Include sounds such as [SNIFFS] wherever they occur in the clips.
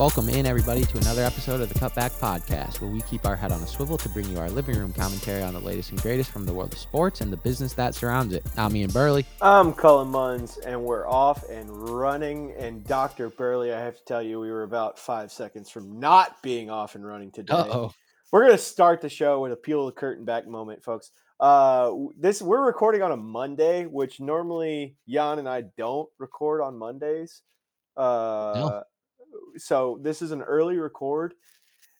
Welcome in, everybody, to another episode of the Cutback Podcast, where we keep our head on a swivel to bring you our living room commentary on the latest and greatest from the world of sports and the business that surrounds it. I'm Ian Burley. I'm Cullen Munns, and we're off and running. And Dr. Burley, I have to tell you, we were about five seconds from not being off and running today. Uh-oh. We're going to start the show with a peel the curtain back moment, folks. Uh, this we're recording on a Monday, which normally Ian and I don't record on Mondays. Uh, No. So this is an early record,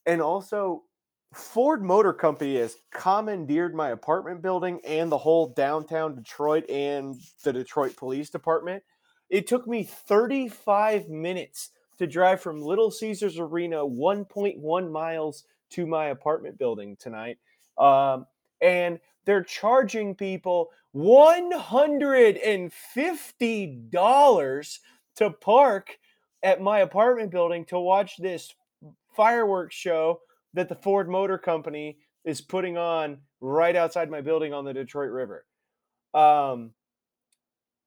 and also Ford Motor Company has commandeered my apartment building and the whole downtown Detroit and the Detroit Police Department. It took me 35 minutes to drive from Little Caesars Arena 1.1 miles to my apartment building tonight. Um, and they're charging people $150 to park at my apartment building to watch this fireworks show that the Ford Motor Company is putting on right outside my building on the Detroit River. Um,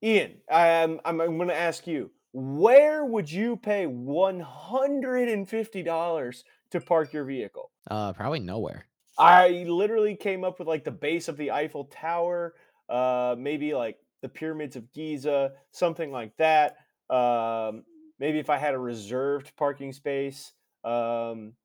Ian, I'm, I'm, I'm going to ask you, where would you pay $150 to park your vehicle? Uh, probably nowhere. I literally came up with like the base of the Eiffel Tower, uh, maybe like the pyramids of Giza, something like that. Um, maybe if I had a reserved parking space um,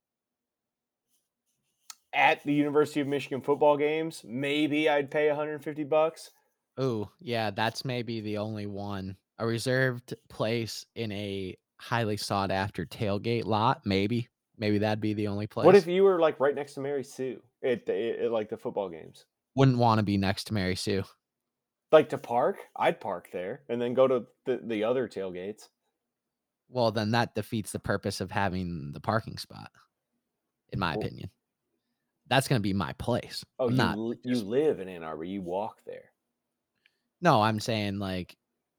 at the University of Michigan football games, maybe I'd pay 150 bucks. Oh, yeah, that's maybe the only one. A reserved place in a highly sought after tailgate lot, maybe. Maybe that'd be the only place. What if you were like right next to Mary Sue at, the, at like the football games? Wouldn't want to be next to Mary Sue. Like to park, I'd park there and then go to the, the other tailgates. Well, then that defeats the purpose of having the parking spot, in my opinion. That's going to be my place. Oh, I'm you, not li- you live in Ann Arbor. You walk there. No, I'm saying like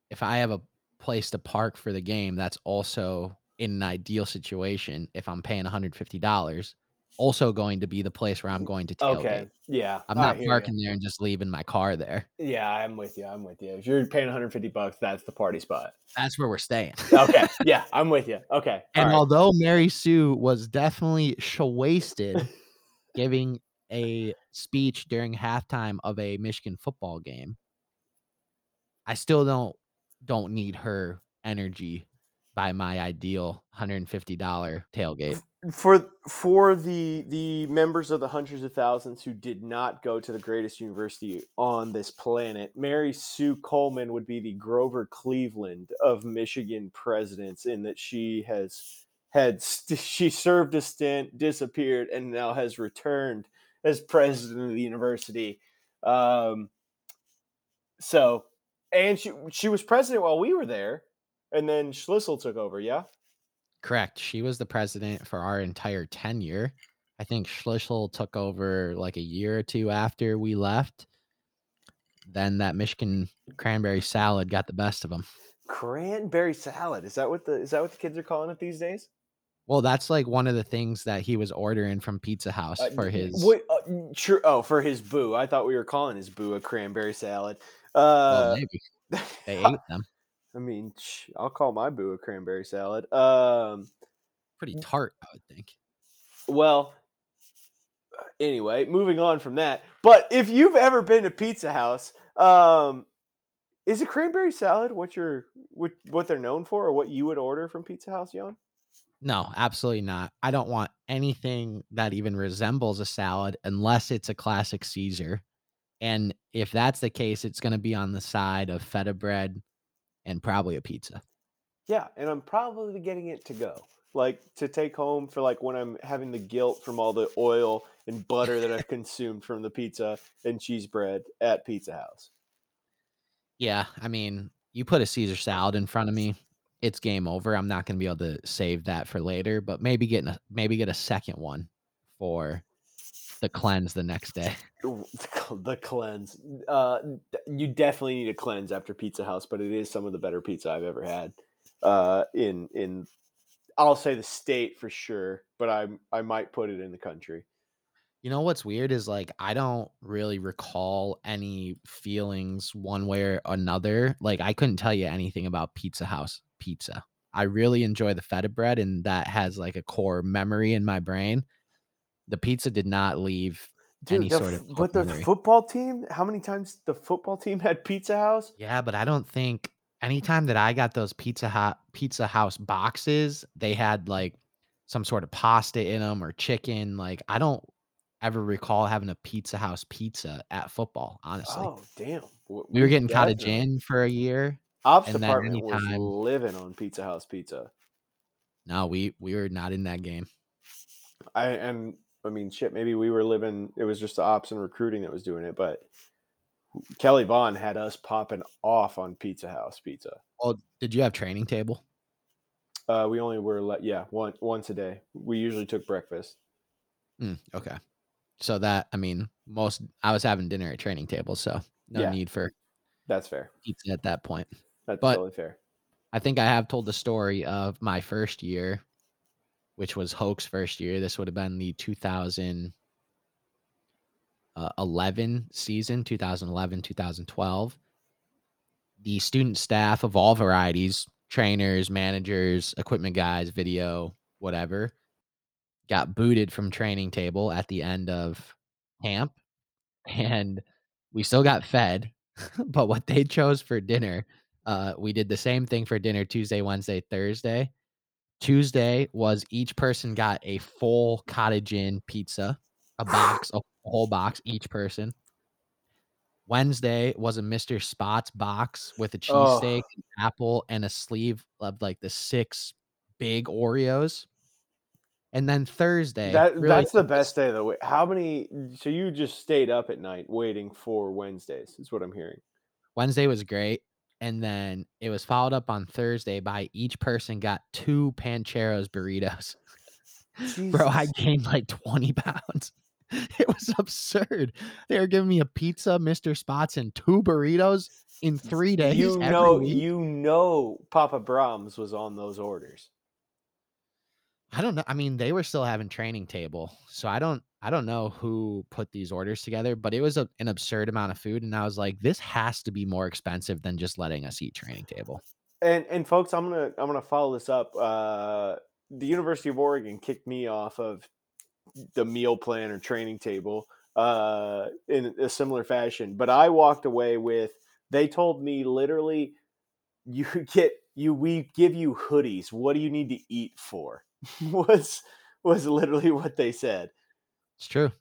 if I have a place to park for the game, that's also in an ideal situation. If I'm paying $150, also going to be the place where I'm going to tailgate. Okay. Yeah. I'm not parking there and just leaving my car there. Yeah, I'm with you. I'm with you. If you're paying 150 bucks, that's the party spot. That's where we're staying. Okay. [LAUGHS] yeah, I'm with you. Okay. and right. although Mary Sue was definitely wasted [LAUGHS] giving a speech during halftime of a Michigan football game, I still don't don't need her energy by my ideal $150 tailgate. for for the the members of the hundreds of thousands who did not go to the greatest university on this planet, Mary Sue Coleman would be the Grover Cleveland of Michigan presidents in that she has had st- [LAUGHS] she served a stint, disappeared, and now has returned as president of the university. Um, so, and she she was president while we were there, and then Schlissel took over. Yeah. Correct. She was the president for our entire tenure. I think Schlissel took over like a year or two after we left. Then that Michigan cranberry salad got the best of him. Cranberry salad. Is that what the is that what the kids are calling it these days? Well, that's like one of the things that he was ordering from Pizza House Uh, for n- his. Uh, n- Oh, for his boo. I thought we were calling his boo a cranberry salad. well, Uh, maybe they ate them. I mean, I'll call my boo a cranberry salad. Um, Pretty tart, I would think. well, anyway, moving on from that. But if you've ever been to Pizza House, um, is a cranberry salad what you're what what they're known for, or what you would order from Pizza House, Ian? No, absolutely not. I don't want anything that even resembles a salad unless it's a classic Caesar. And if that's the case, it's going to be on the side of feta bread and probably a pizza. Yeah, and I'm probably getting it to go. Like to take home for like when I'm having the guilt from all the oil and butter that I've [LAUGHS] consumed from the pizza and cheese bread at Pizza House. Yeah, I mean, you put a Caesar salad in front of me, it's game over. I'm not going to be able to save that for later, but maybe getting a maybe get a second one for the cleanse the next day. [LAUGHS] The cleanse. Uh, you definitely need a cleanse after Pizza House, but it is some of the better pizza I've ever had. Uh, in in, I'll say the state for sure, but I I might put it in the country. You know what's weird is like I don't really recall any feelings one way or another. Like I couldn't tell you anything about Pizza House pizza. I really enjoy the feta bread, and that has, like, a core memory in my brain. The pizza did not leave Dude, any the sort of but the memory. football team, how many times the football team [LAUGHS] had Pizza House? Yeah, but I don't think anytime that I got those Pizza Hut Pizza House boxes, they had, like, some sort of pasta in them or chicken, like, I don't ever recall having a Pizza House pizza at football, honestly. Oh, damn. We were getting Cottage Inn for a year, Ops department was living on Pizza House pizza. No, we we were not in that game. I and I mean, shit, maybe we were living it was just the ops and recruiting that was doing it, but Kelly Vaughn had us popping off on Pizza House pizza. Well, did you have training table? Uh, we only were let yeah, one once a day. We usually took breakfast. Mm, okay. So that I mean, most I was having dinner at training table, so no Yeah. need for That's fair. pizza at that point. That's But totally fair. I think I have told the story of my first year, which was Hoke's first year. This would have been the 2011 uh, season, 2011, 2012. The student staff of all varieties, trainers, managers, equipment guys, video, whatever, got booted from training table at the end of camp. And we still got fed, [LAUGHS] but what they [LAUGHS] chose for dinner, uh, we did the same thing for dinner Tuesday, Wednesday, Thursday. Tuesday was each person got a full cottage inn pizza, a box, a whole box, each person. Wednesday was a Mr. Spots box with a Oh. an apple, and a sleeve of like the six big Oreos. And then Thursday, That really that's the best day of the week. How many so you just stayed up at night waiting for Wednesdays, is what I'm hearing. Wednesday was great. And then it was followed up on Thursday by each person got two Pancheros burritos. [LAUGHS] Bro, I gained like 20 pounds. [LAUGHS] It was absurd. They were giving me a pizza, Mr. Spots, and two burritos in three days. You know, week. you know, Papa Brahms was on those orders. I don't know. I mean, they were still having training table. So I don't I don't know who put these orders together, but it was a, an absurd amount of food. And I was like, this has to be more expensive than just letting us eat training table. And and folks, I'm gonna I'm gonna follow this up. Uh, the University of Oregon kicked me off of the meal plan or training table uh, in a similar fashion, but I walked away with. They told me literally, you get you we give you hoodies. What do you need to eat for? [LAUGHS] was was literally what they said. It's true.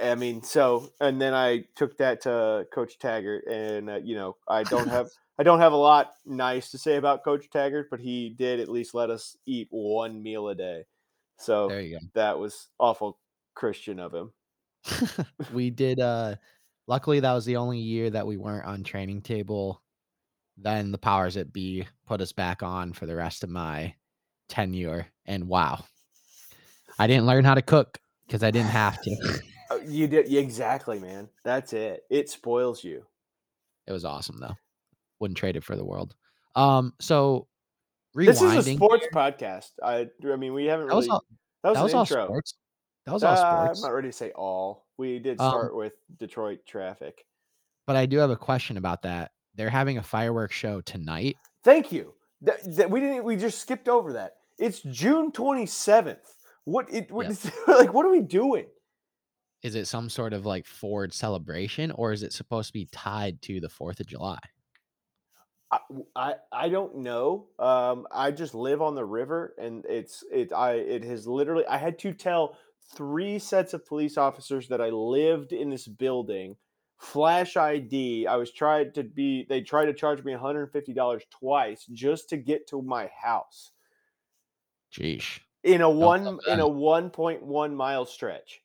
I mean, so and then I took that to Coach Taggart, and uh, you know, I don't have [LAUGHS] I don't have a lot nice to say about Coach Taggart, but he did at least let us eat one meal a day. So There you go. that was awful Christian of him. [LAUGHS] we did uh luckily that was the only year that we weren't on training table then the powers that be put us back on for the rest of my tenure and wow i didn't learn how to cook because i didn't have to Uh, [LAUGHS] You did exactly, man. That's it. It spoils you. it was awesome though wouldn't trade it for the world um so rewinding This is a sports podcast. I I mean, we haven't that was really. all, that was that was all intro. sports that was all Uh, sports I'm not ready to say all. We did Um, start with Detroit traffic. but i do have a question about that they're having a fireworks show tonight Thank you. That, that we didn't. We just skipped over that. It's June 27th. What? It, what Yep. [LAUGHS] like? What are we doing? is it some sort of like Ford celebration or is it supposed to be tied to the 4th of July? I, I I don't know. Um, I just live on the river, and it's it. I it has literally. I had to tell three sets of police officers that I lived in this building. Flash ID. I was tried to be. They tried to charge me one hundred fifty dollars twice just to get to my house Jeesh. in a one in a one point one mile stretch.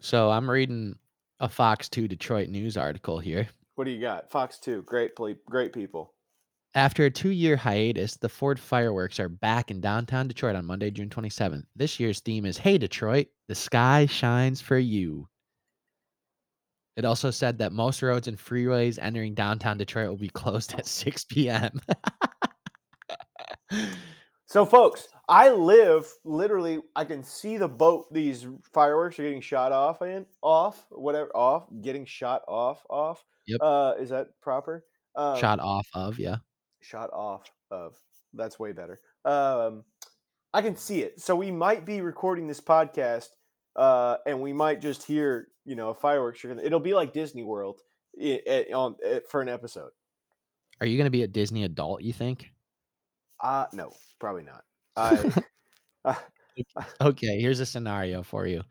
So I'm reading a Fox 2 Detroit News article here. What do you got? Fox Two. Great, great people. After a two year hiatus, the Ford fireworks are back in downtown Detroit on Monday, June 27th. This year's theme is Hey, Detroit, the sky shines for you. It also said that most roads and freeways entering downtown Detroit will be closed at [LAUGHS] 6 p.m. [LAUGHS] So, folks, I live literally. I can see the boat. These fireworks are getting shot off and off, whatever, off, getting shot off, off. Yep. Uh, is that proper? Um, Shot off of, yeah. shot off of. That's way better. Um, I can see it. So we might be recording this podcast, uh, and we might just hear, you know, fireworks. It'll be like Disney World i- i- on i- for an episode. Are you going to be a Disney adult? You think? Uh no, probably not. I [LAUGHS] uh, Okay, here's a scenario for you.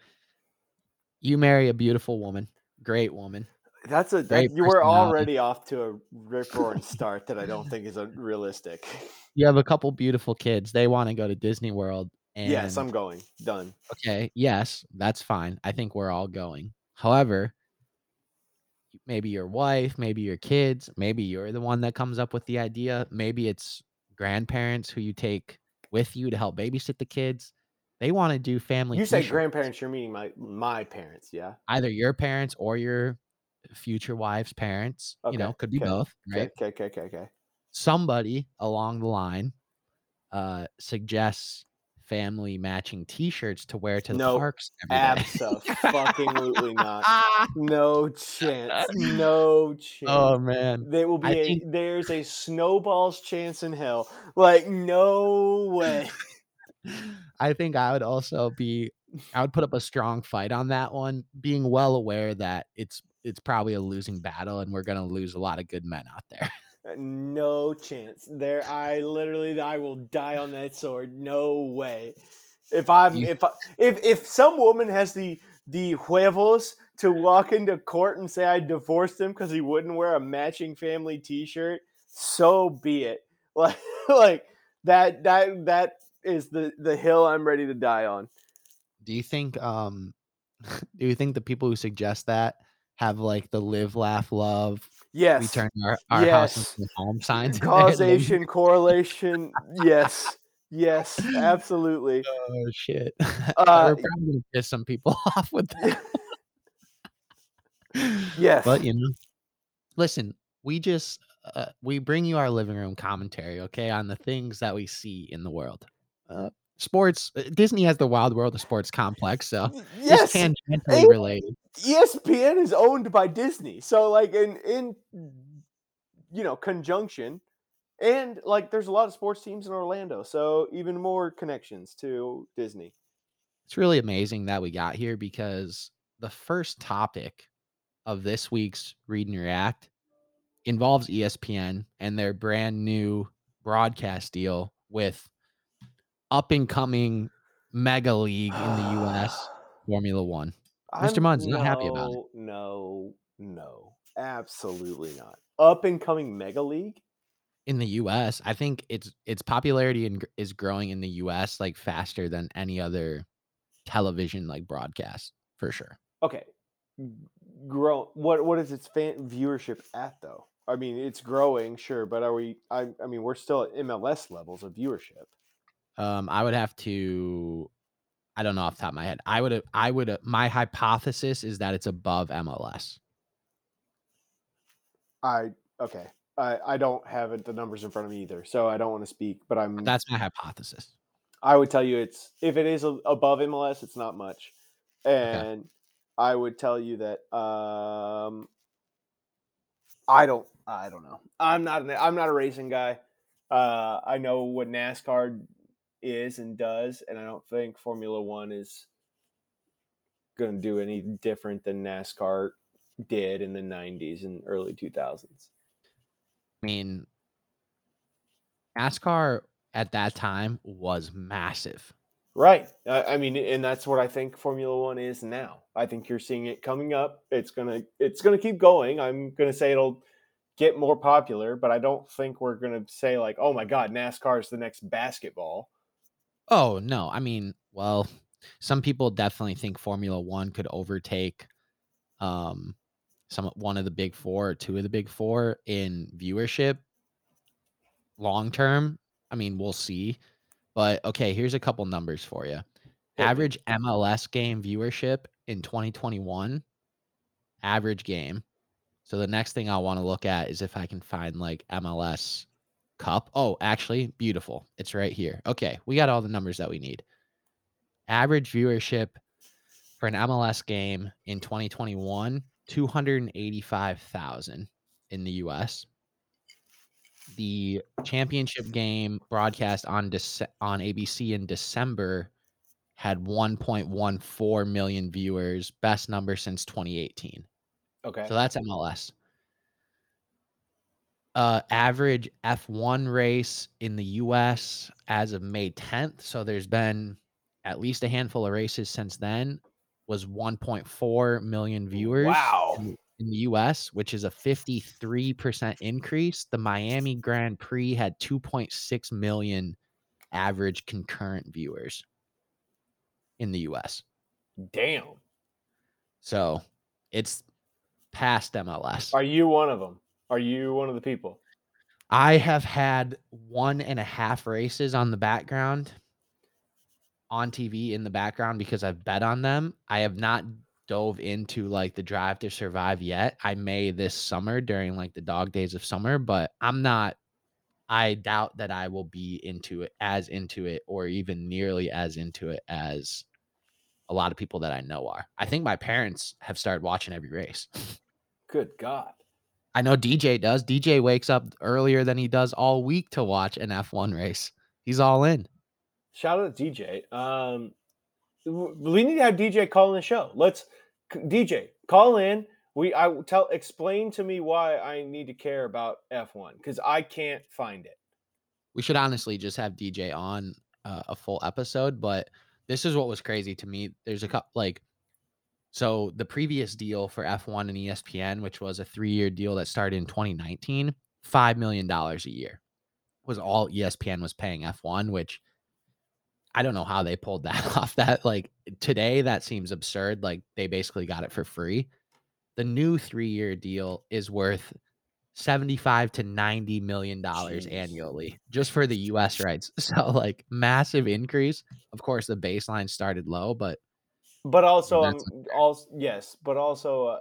You marry a beautiful woman, great woman. that's a that, you were already off to a rip roaring start that I don't think is unrealistic. [LAUGHS] You have a couple beautiful kids. They want to go to Disney World. And yes, I'm going. Done. okay. Yes, that's fine. I think we're all going. However, maybe your wife, maybe your kids, maybe you're the one that comes up with the idea. Maybe it's grandparents who you take with you to help babysit the kids. They want to do family. You say grandparents, you're meaning my my parents, yeah? either your parents or your future wife's parents. Okay, You know, could be okay, both, right? okay, okay, okay, okay. Somebody along the line uh suggests family matching t-shirts to wear to the Nope. parks. Absolutely not. [LAUGHS] No chance. No oh, chance. oh man. there will be a think- there's a snowball's chance in hell. Like no way. [LAUGHS] I think I would also be I would put up a strong fight on that one, being well aware that it's it's probably a losing battle and we're gonna lose a lot of good men out there. No chance. There I literally I will die on that sword. No way. If I'm You- if I, if if some woman has the the huevos to walk into court and say I divorced him because he wouldn't wear a matching family T-shirt, so be it. [LAUGHS] Like like that that that is the the hill I'm ready to die on. Do you think um [LAUGHS] do you think the people who suggest that have like the live, laugh, love, we Yes. turn our, our house Yes. into home signs? [LAUGHS] in their living Causation, correlation. Yes. Yes, absolutely. Oh shit! [LAUGHS] Uh, We're probably gonna piss some people [LAUGHS] off with that. Yes. but you know, listen, we just uh, we bring you our living room commentary, okay, on the things that we see in the world. Uh, sports. uh, Disney has the Wide World of Sports complex, so yes. tangentially related. ESPN is owned by Disney. So like in in you know conjunction and like there's a lot of sports teams in Orlando. So even more connections to Disney. It's really amazing that we got here because the first topic of this week's Read and React involves ESPN and their brand new broadcast deal with up and coming mega league in the [SIGHS] US, Formula One. Mr. I'm- Munn's not happy about it. No, no, no. Absolutely not. Up and coming mega league? In the US, I think its its popularity in, is growing in the US like faster than any other television like broadcast for sure. Okay. Grow what what is its fan viewership at though? I mean, it's growing, sure, but are we I I mean, we're still at MLS levels of viewership. Um, I would have to. I don't know off the top of my head. I would. I would. My hypothesis is that it's above MLS. I okay. I I don't have it, the numbers in front of me either, so I don't want to speak. But I'm. That's my hypothesis. I would tell you it's if it is above MLS, it's not much, and I would tell you that um. I don't. I don't know. I'm not. An, I'm not a racing guy. Uh, I know what NASCAR is and does, and I don't think Formula One is going to do any different than NASCAR did in the '90s and early 2000s. I mean, NASCAR at that time was massive. Right. I, I mean, and that's what I think Formula One is now. I think you're seeing it coming up. It's gonna it's gonna keep going. I'm gonna say it'll get more popular, but I don't think we're gonna say like, oh my god, NASCAR is the next basketball. Oh no, I mean, well, some people definitely think Formula One could overtake um some one of the big four or two of the big four in viewership long term. I mean, we'll see. But okay, here's a couple numbers for you. Average MLS game viewership in 2021. Average game. So the next thing I want to look at is if I can find like MLS Cup. Oh, actually, beautiful. It's right here. Okay, we got all the numbers that we need. Average viewership for an MLS game in 2021, 285,000 in the US. the championship game broadcast on Dece- on ABC in December had 1.14 million viewers, best number since 2018. Okay. So that's MLS. Uh, average F1 race in the US as of May 10th. So there's been at least a handful of races since then. Was 1.4 million viewers Wow. in, in the US, which is a 53% increase. The Miami Grand Prix had 2.6 million average concurrent viewers in the US. Damn. So it's past MLS. Are you one of them? Are you one of the people? I have had one and a half races on the background on TV in the background because I've bet on them. I have not dove into like the drive to survive yet. I may this summer during like the dog days of summer, but I'm not I doubt that I will be into it as into it or even nearly as into it as a lot of people that I know are. I think my parents have started watching every race. Good God. I know DJ does. DJ wakes up earlier than he does all week to watch an F1 race. He's all in. Shout out to DJ. Um, we need to have DJ call in the show. Let's DJ call in. We I will tell explain to me why I need to care about F1 because I can't find it. We should honestly just have DJ on uh, a full episode, but this is what was crazy to me. There's a couple like so the previous deal for F1 and ESPN, which was a 3-year deal that started in 2019, 5 million dollars a year was all ESPN was paying F1, which I don't know how they pulled [LAUGHS] that off. That like today that seems absurd. Like they basically got it for free. The new 3-year deal is worth 75 to 90 million dollars annually just for the US rights. [LAUGHS] So like massive increase. Of course the baseline started low, but But also, um, also yes, but also uh,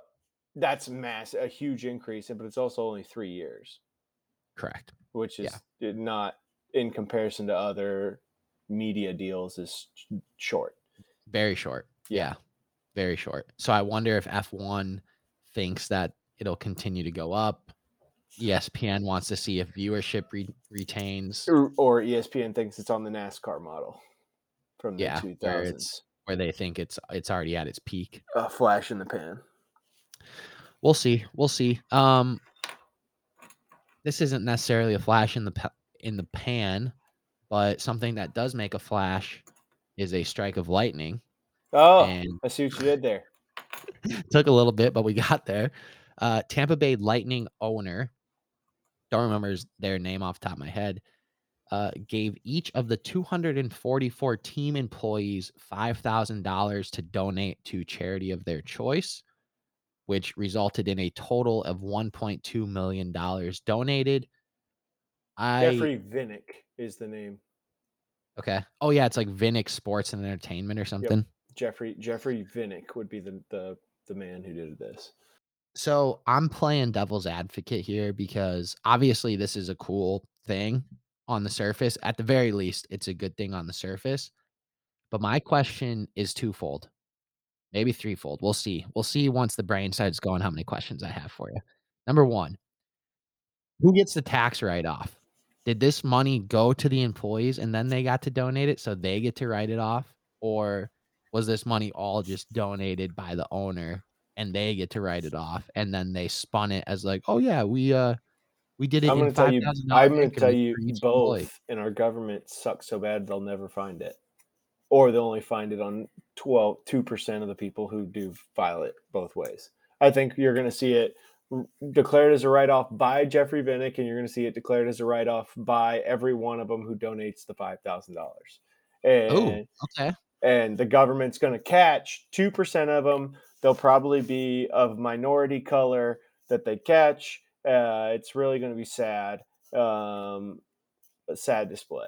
that's mass a huge increase, but it's also only three years, correct. which is Yeah. not in comparison to other media deals is short. Very short. Yeah. Yeah. Very short. So I wonder if F1 thinks that it'll continue to go up. ESPN wants to see if viewership re- retains Or, or ESPN thinks it's on the NASCAR model from the Yeah, two where thousands. it's where they think it's it's already at its peak. A flash in the pan. We'll see. We'll see. Um this isn't necessarily a flash in the pa- in the pan, but something that does make a flash is a strike of lightning. Oh, And I see what you did there. [LAUGHS] took a little bit, but we got there. Uh, Tampa Bay Lightning owner, don't remember their name off the top of my head, uh, gave each of the 244 team employees $5,000 to donate to charity of their choice, which resulted in a total of $1.2 million donated. I Jeffrey Vinik is the name. okay. Oh yeah, it's like Vinik Sports and Entertainment or something. Jeffrey Jeffrey Vinik would be the the the man who did this. So I'm playing devil's advocate here because obviously this is a cool thing on the surface. At the very least, it's a good thing on the surface. But my question is twofold, maybe threefold. We'll see. We'll see once the brain starts going how many questions I have for you. Number one, who gets the tax write off? Did this money go to the employees and then they got to donate it so they get to write it off? Or was this money all just donated by the owner and they get to write it off and then they spun it as like, oh yeah, we uh we did it I'm in going to tell you. $5,000 I'm going to tell you both. employee. And our government sucks so bad they'll never find it, or they'll only find it on 12 two percent of the people who do file it both ways. I think you're going to see it declared as a write off by Jeffrey Vinik, and you're going to see it declared as a write off by every one of them who donates the five thousand dollars. Oh, okay. and the government's going to catch 2% of them. They'll probably be of minority color that they catch. Uh, it's really going to be sad. Um, a sad display.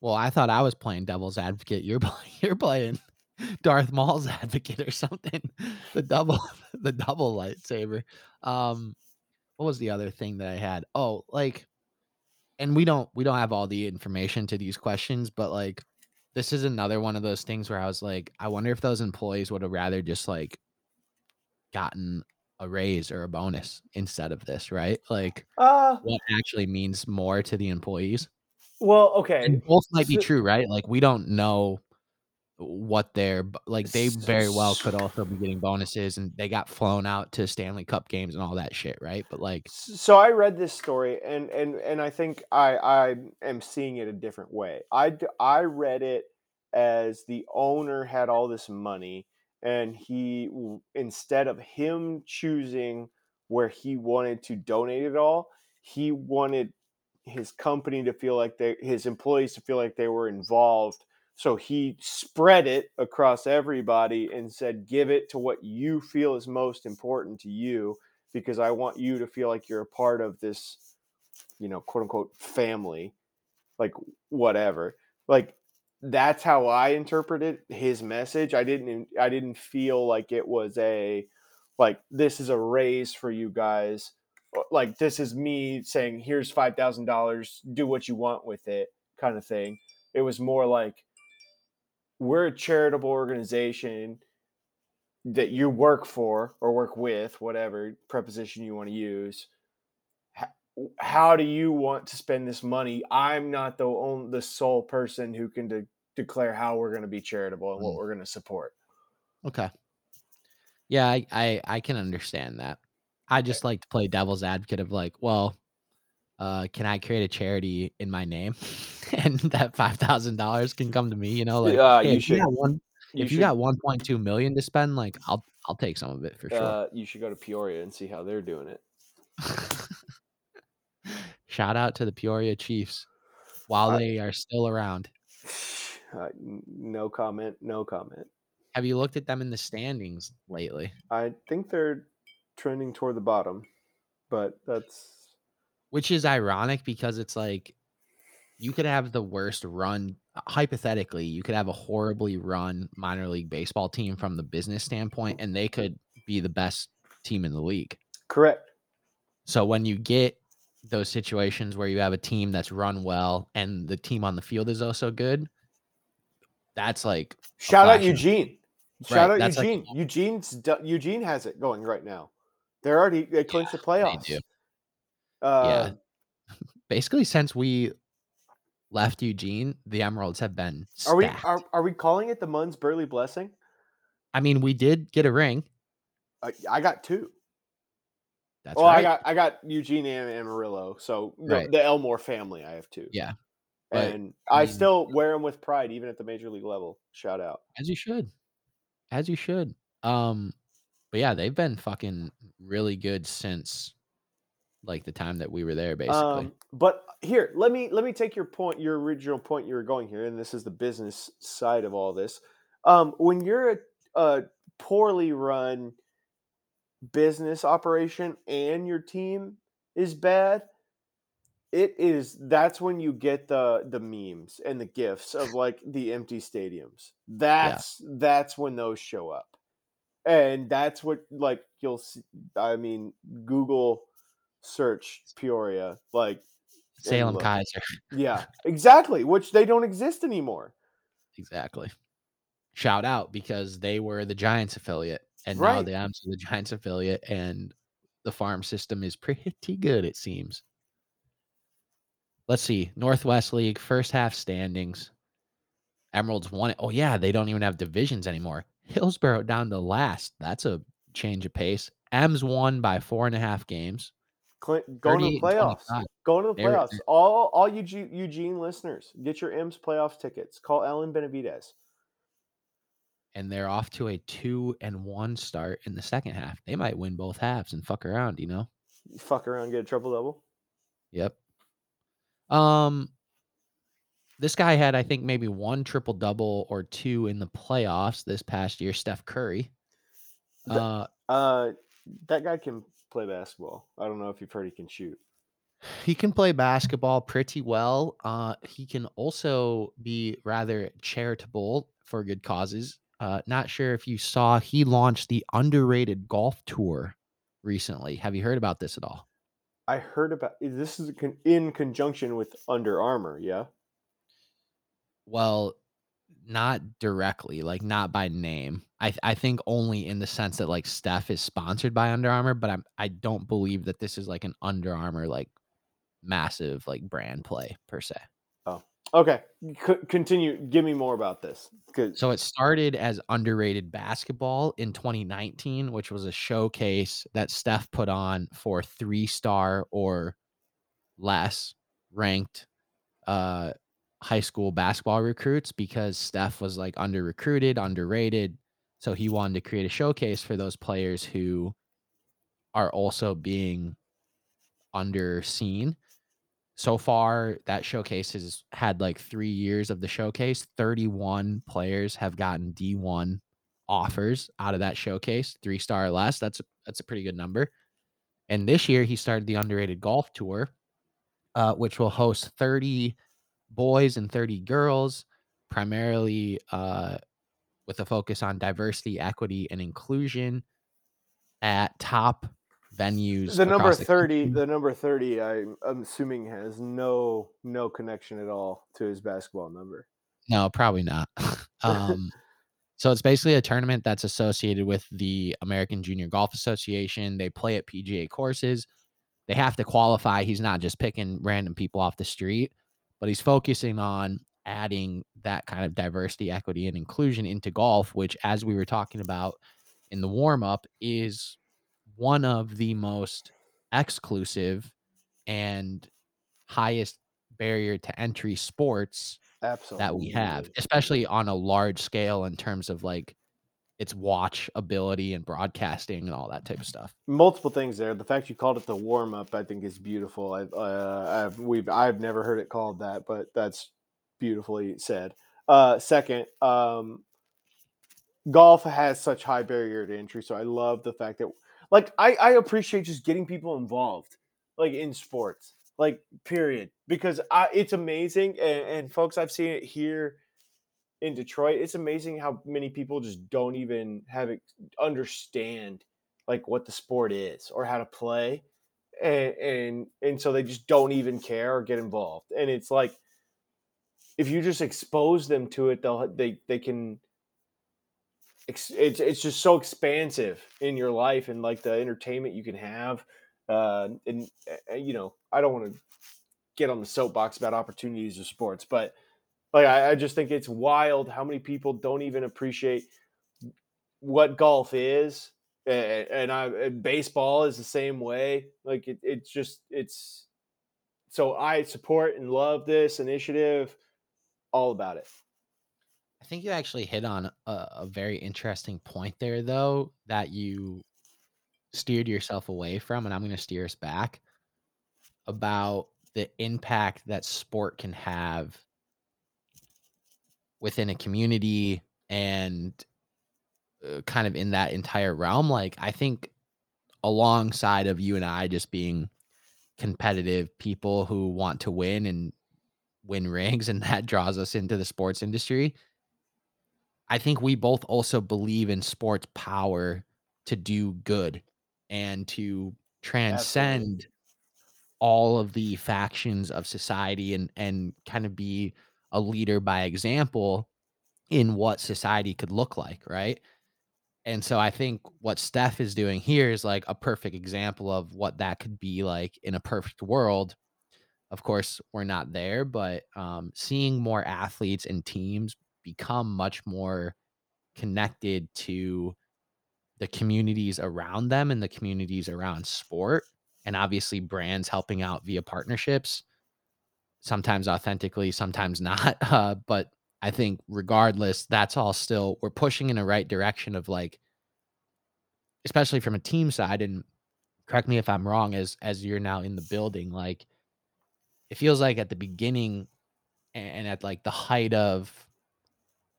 Well, I thought I was playing devil's advocate. You're [LAUGHS] playing you're playing Darth Maul's [LAUGHS] advocate or something. The double [LAUGHS] the double lightsaber. Um what was the other thing that I had? Oh, like and we don't we don't have all the information to these questions, but like this is another one of those things where I was like, I wonder if those employees would have rather just like gotten a raise or a bonus instead of this, right? Like Uh what actually means more to the employees. well, okay. And both might be so- true, right? Like we don't know what they're like they very well could also be getting bonuses and they got flown out to Stanley Cup games and all that shit, right? But like so I read this story and and and I think I I am seeing it a different way. I I read it as the owner had all this money and he instead of him choosing where he wanted to donate it all, he wanted his company to feel like they his employees to feel like they were involved. So he spread it across everybody and said, "Give it to what you feel is most important to you." because I want you to feel like you're a part of this, you know, quote unquote family, like whatever. Like that's how I interpreted his message. I didn't I didn't feel like it was a like this is a raise for you guys. Uh, like this is me saying here's five thousand dollars, do what you want with it, kind of thing. It was more like we're a charitable organization that you work for or work with, whatever preposition you want to use. How do you want to spend this money? I'm not the only, the sole person who can de- declare how we're going to be charitable and what Mm. we're going to support. Okay. Yeah, I, I I can understand that. I just like to play devil's advocate of like, well, uh, can I create a charity in my name, [LAUGHS] and that five thousand dollars can come to me? You know, like Uh, hey, you if should- you got one, You if you should, got one point two million to spend, like I'll I'll take some of it for sure. uh, you should go to Peoria and see how they're doing it. [LAUGHS] Shout out to the Peoria Chiefs while I- they are still around. Uh, no comment. No comment. Have you looked at them in the standings lately? I think they're trending toward the bottom, but that's Which is ironic because it's like you could have the worst run hypothetically, you could have a horribly run minor league baseball team from the business standpoint and they could be the best team in the league. correct. So when you get those situations where you have a team that's run well and the team on the field is also good, that's like Shout out Eugene. Shout Right, out that's like- Eugene. Eugene's Eugene has it going right now. They're already they clinched the they playoffs. Uh, [LAUGHS] Basically since we left Eugene, the Emeralds have been Are we are, are we calling it the Munns Burley blessing? I mean, we did get a ring. Uh, I got two. That's well, right. I got I got Eugene and Amarillo. So the, Right. the Elmore family, I have two. Yeah, and I I mean- still wear them with pride, even at the major league level. Shout out. as you should. As you should. Um, but yeah, they've been fucking really good since like the time that we were there, basically. Um, but here, let me let me take your point, your original point you were going here, and this is the business side of all this. Um, when you're a, a poorly run business operation and your team is bad, it is that's when you get the the memes and the gifs of like the empty stadiums. That's that's when those show up. And that's what like you'll see I mean Google search Peoria like Salem. Keizer. yeah, [LAUGHS] exactly, which they don't exist anymore. Exactly. Shout out because they were the Giants affiliate, and now Right. the M's are the Giants affiliate, and the farm system is pretty good, it seems. Let's see. Northwest League, first half standings. Emeralds won it. Oh, yeah, they don't even have divisions anymore. Hillsboro down to last. That's a change of pace. M's won by four and a half games. Clint, going to the playoffs. 25. Going to the playoffs. All all Eugene, Eugene listeners, get your M's playoff tickets. Call Allan Benavides. and they're off to a two and one start in the second half. They might win both halves and fuck around, you know? You fuck around, get a triple double. Yep. Um this guy had I think maybe one triple double or two in the playoffs this past year, Steph Curry. Uh Uh, that guy can play basketball. I don't know if you've heard he can shoot. he can play basketball pretty well. Uh he can also be rather charitable for good causes. Uh not sure if you saw he launched the underrated golf tour recently. Have you heard about this at all? I heard about this is in conjunction with Under Armour. Yeah, Well, not directly, like not by name. I I think only in the sense that like Steph is sponsored by Under Armour, but I'm I don't believe that this is like an Under Armour like massive like brand play per se. Okay. C- continue. Give me more about this. So it started as underrated basketball in 2019, which was a showcase that Steph put on for three star or less ranked uh high school basketball recruits because Steph was like under recruited, underrated. So he wanted to create a showcase for those players who are also being underseen. So far, that showcase has had like three years of the showcase. 31 players have gotten D1 offers out of that showcase, three star or less. That's that's a pretty good number. And this year he started the underrated golf tour, uh, which will host 30 boys and 30 girls, primarily uh, with a focus on diversity, equity, and inclusion at top venues. The number 30, country. the number 30, I'm, I'm assuming has no no connection at all to his basketball number. No, probably not. [LAUGHS] um, [LAUGHS] so it's basically a tournament that's associated with the American Junior Golf Association. They play at PGA courses. They have to qualify. He's not just picking random people off the street, but he's focusing on adding that kind of diversity, equity, and inclusion into golf, which, as we were talking about in the warm up, is one of the most exclusive and highest barrier to entry sports Absolutely. that we have, especially on a large scale in terms of like its watchability and broadcasting and all that type of stuff. Multiple things there. The fact you called it the warm up, I think, is beautiful. I, uh, I've we've I've never heard it called that, but that's beautifully said. Uh, second, um, golf has such high barrier to entry, so I love the fact that like I, I appreciate just getting people involved, like in sports, like period, because I, it's amazing. And, and folks, I've seen it here in Detroit. It's amazing how many people just don't even have it understand like what the sport is or how to play. And, and and so they just don't even care or get involved. And it's like if you just expose them to it, they'll they they can it's it's just so expansive in your life and like the entertainment you can have uh and you know i don't want to get on the soapbox about opportunities of sports but like I, I just think it's wild how many people don't even appreciate what golf is and, and i and baseball is the same way like it, it's just it's so i support and love this initiative all about it I think you actually hit on a, a very interesting point there, though, that you steered yourself away from, and I'm going to steer us back about the impact that sport can have within a community and uh, kind of in that entire realm. Like, I think alongside of you and I just being competitive people who want to win and win [LAUGHS] rings, and that draws us into the sports industry I think we both also believe in sports power to do good and to transcend Absolutely. all of the factions of society and and kind of be a leader by example in what society could look like, right? And so I think what Steph is doing here is like a perfect example of what that could be like in a perfect world. Of course, we're not there, but um, seeing more athletes and teams become much more connected to the communities around them and the communities around sport and obviously brands helping out via partnerships. Sometimes authentically sometimes [LAUGHS] not uh, but i think regardless that's all still we're pushing in the right direction of like especially from a team side and correct me if i'm wrong as as you're now in the building like it feels like at the beginning and at like the height of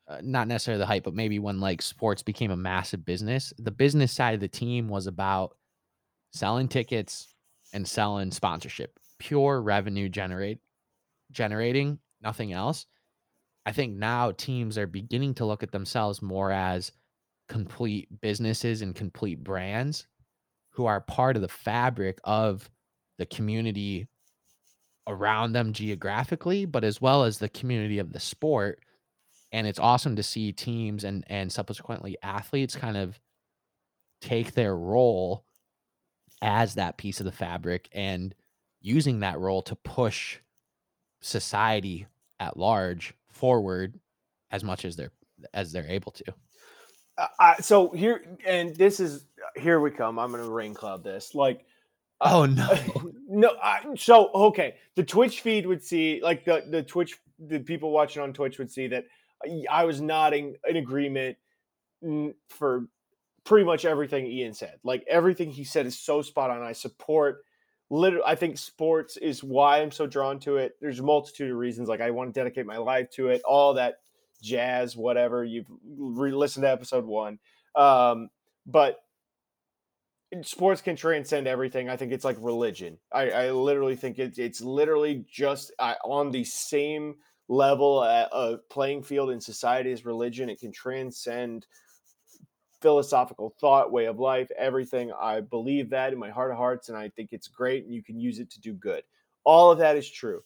uh, not necessarily the hype, but maybe when like sports became a massive business, the business side of the team was about selling tickets and selling sponsorship, pure revenue generate generating, nothing else. I think now teams are beginning to look at themselves more as complete businesses and complete brands who are part of the fabric of the community around them geographically, but as well as the community of the sport and it's awesome to see teams and and subsequently athletes kind of take their role as that piece of the fabric and using that role to push society at large forward as much as they're as they're able to. Uh, so here and this is here we come. I'm gonna rain cloud this. Like, oh uh, [LAUGHS] no, no. I, so okay, the Twitch feed would see like the the Twitch the people watching on Twitch would see that I was nodding in agreement for pretty much everything Ian said. Like everything he said is so spot on. I support literally I think sports is why I'm so drawn to it. There's a multitude of reasons. Like I want to dedicate my life to it, all that jazz, whatever. You've re-listened to episode one. Um, but sports can transcend everything. I think it's like religion. I, I literally think it, it's literally just uh, on the same level of uh, playing field in society as religion. It can transcend philosophical thought, way of life, everything. I believe that in my heart of hearts, and I think it's great, and you can use it to do good. All of that is true.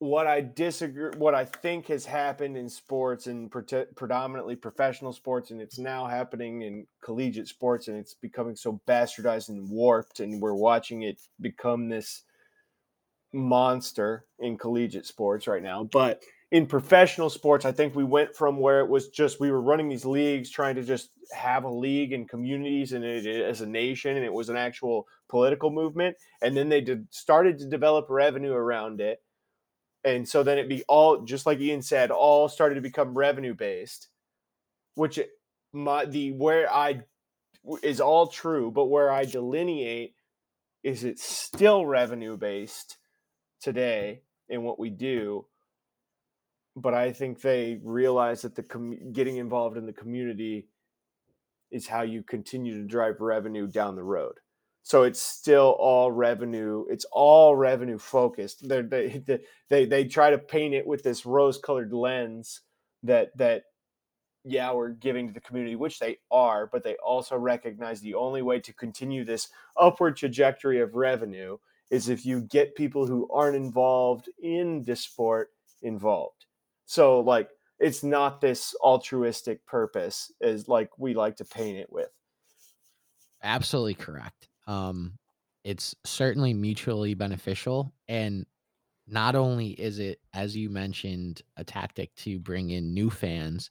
What I disagree, what I think has happened in sports and pre- predominantly professional sports, and it's now happening in collegiate sports, and it's becoming so bastardized and warped, and we're watching it become this monster in collegiate sports right now. But in professional sports, I think we went from where it was just we were running these leagues, trying to just have a league and communities and it, as a nation, and it was an actual political movement. And then they did, started to develop revenue around it, and so then it be all just like Ian said, all started to become revenue based, which my the where I is all true, but where I delineate is it still revenue based today in what we do but I think they realize that the com- getting involved in the community is how you continue to drive revenue down the road. So it's still all revenue. It's all revenue focused. They're, they [LAUGHS] they they try to paint it with this rose colored lens that that yeah we're giving to the community, which they are, but they also recognize the only way to continue this upward trajectory of revenue is if you get people who aren't involved in the sport involved. So like it's not this altruistic purpose as like we like to paint it with. Absolutely correct. Um it's certainly mutually beneficial and not only is it as you mentioned a tactic to bring in new fans,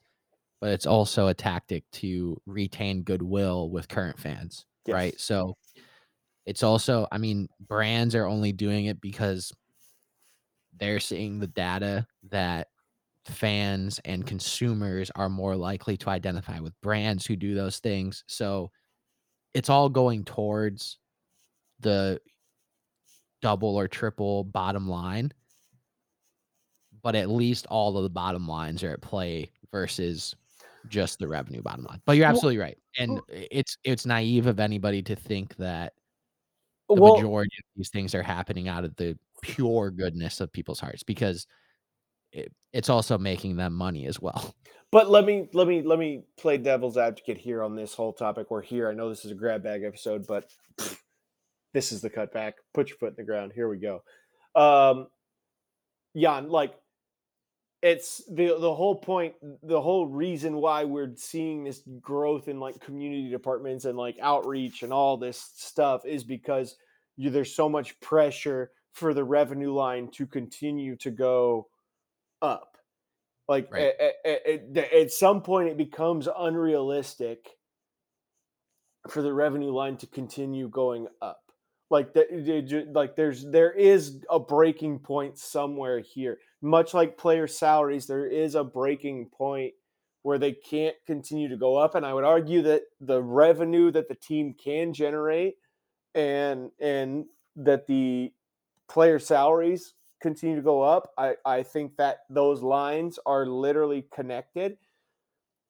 but it's also a tactic to retain goodwill with current fans, yes. right? So it's also I mean brands are only doing it because they're seeing the data that fans and consumers are more likely to identify with brands who do those things. So it's all going towards the double or triple bottom line. But at least all of the bottom lines are at play versus just the revenue bottom line. But you're absolutely right. And it's it's naive of anybody to think that the well, majority of these things are happening out of the pure goodness of people's hearts because it, it's also making them money as well. [LAUGHS] But let me let me let me play devil's advocate here on this whole topic. We're here. I know this is a grab bag episode, but pff, [SNIFFS] this is the cutback. Put your foot in the ground. Here we go. Um, Jan, like it's the the whole point, the whole reason why we're seeing this growth in like community departments and like outreach and all this stuff is because you, there's so much pressure for the revenue line to continue to go up. Like right. at, at, at, at some point, it becomes unrealistic for the revenue line to continue going up. Like that, like there's there is a breaking point somewhere here. Much like player salaries, there is a breaking point where they can't continue to go up. And I would argue that the revenue that the team can generate and and that the player salaries continue to go up, I, I think that those lines are literally connected.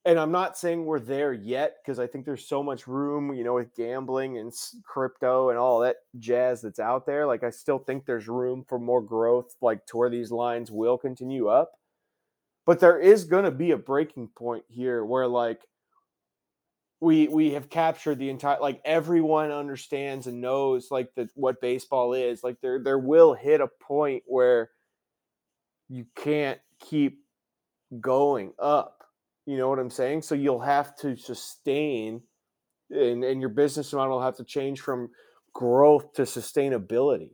And I'm not saying we're there yet because I think there's so much room, you know, with gambling and crypto and all that jazz that's out there. Like, I still think there's room for more growth, like to where these lines will continue up. But there is going to be a breaking point here where, like, we we have captured the entire like everyone understands and knows like the what baseball is like there there will hit a point where you can't keep going up. You know what I'm saying? So you'll have to sustain and, and your business model will have to change from growth to sustainability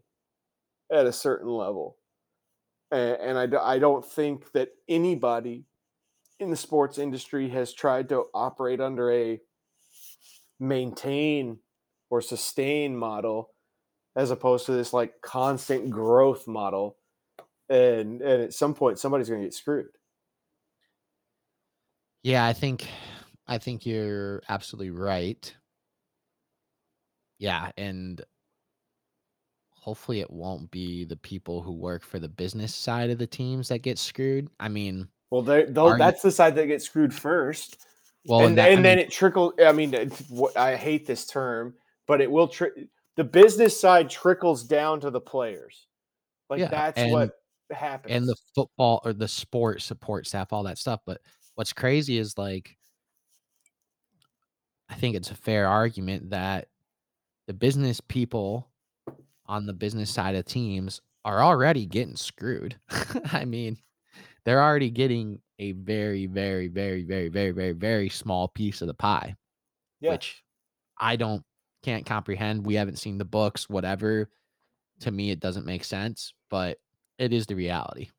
at a certain level. And, and I, I don't think that anybody in the sports industry has tried to operate under a maintain or sustain model as opposed to this like constant growth model and and at some point somebody's going to get screwed yeah i think i think you're absolutely right. Yeah and hopefully it won't be the people who work for the business side of the teams that get screwed. I mean well they that's the side that gets screwed first well and, and, that, and then mean, it trickles i mean i hate this term but it will tri- the business side trickles down to the players. Like yeah, that's and, what happens and the football or the sport support staff all that stuff but what's crazy is like i think it's a fair argument that the business people on the business side of teams are already getting screwed [LAUGHS] i mean they're already getting a very very very very very very very small piece of the pie yeah. which i don't can't comprehend we haven't seen the books whatever to me it doesn't make sense but it is the reality.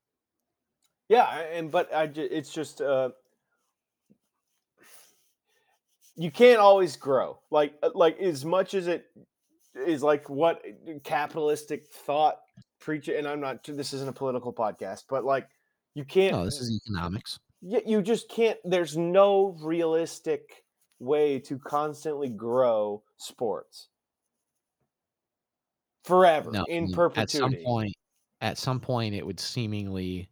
Yeah, and but I it's just uh you can't always grow. Like uh, like as much as it is like what uh, capitalistic thought preach and I'm not this isn't a political podcast, but like you can't No, this is economics. Yeah, you just can't there's no realistic way to constantly grow sports forever no, in perpetuity. At some point, at some point it would seemingly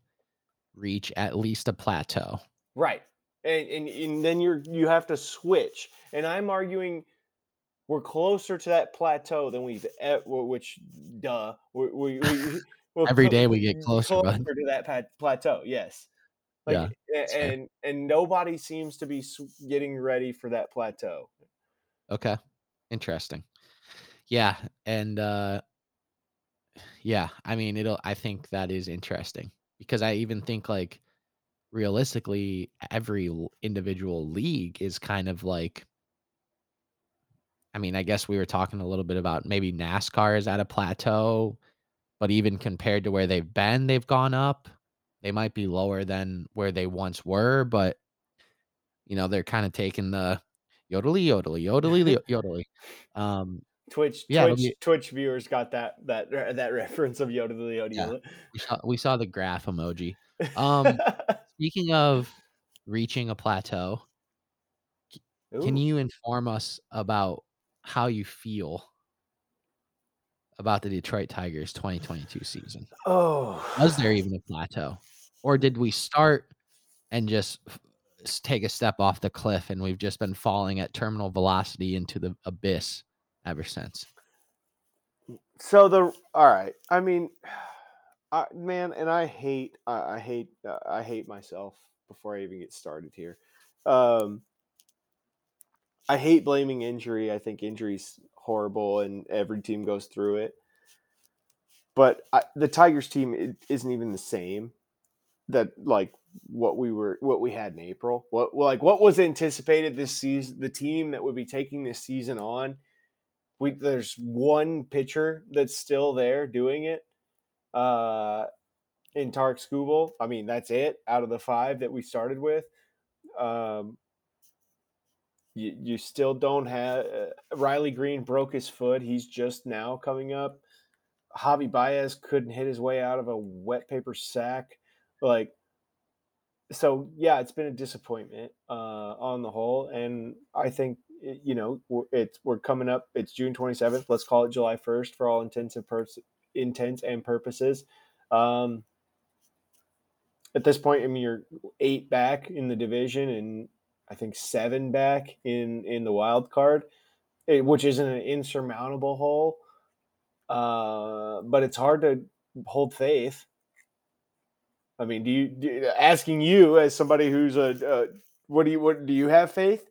reach at least a plateau. Right. And, and, and then you're you have to switch. And I'm arguing we're closer to that plateau than we've which duh we, we, we every day we get closer, closer to that plateau. Yes. Like, yeah, and and nobody seems to be getting ready for that plateau. Okay, interesting. Yeah, and uh, yeah, I mean, it'll I think that is interesting because I even think like realistically every individual league is kind of like I mean, I guess we were talking a little bit about maybe NASCAR is at a plateau, but even compared to where they've been, they've gone up. They might be lower than where they once were, but you know, they're kind of taking the yodely yodely yodely [LAUGHS] yodely. Um Twitch, yeah, Twitch, be, Twitch viewers got that that that [LAUGHS] reference of Yoda the Yoda. Yeah, we saw, we saw the graph emoji. [LAUGHS] Um, speaking of reaching a plateau, Ooh. can you inform us about how you feel about the Detroit Tigers 2022 season? Oh, was there even a plateau, or did we start and just take a step off the cliff and we've just been falling at terminal velocity into the abyss? ever since. So the all right, I mean, I, man, and I hate, I, I hate, uh, I hate myself before I even get started here. Um, I hate blaming injury. I think injury's horrible, and every team goes through it. But I, the Tigers team isn't even the same. That like what we were, what we had in April. What like what was anticipated this season? The team that would be taking this season on we there's one pitcher that's still there doing it. Uh, in Tarik Skubal. I mean, that's it out of the five that we started with. Um, you, you still don't have uh, Riley Greene broke his foot. He's just now coming up. Javi Baez couldn't hit his way out of a wet paper sack. Like, so yeah, it's been a disappointment uh, on the whole, and I think you know, it's we're coming up. It's June 27th. Let's call it July 1st for all intents and intents and purposes. Um, at this point, I mean, you're eight back in the division, and I think seven back in in the wild card, eh, which isn't an insurmountable hole. Uh, but it's hard to hold faith. I mean, do you do, asking you as somebody who's a, a what do you what do you have faith?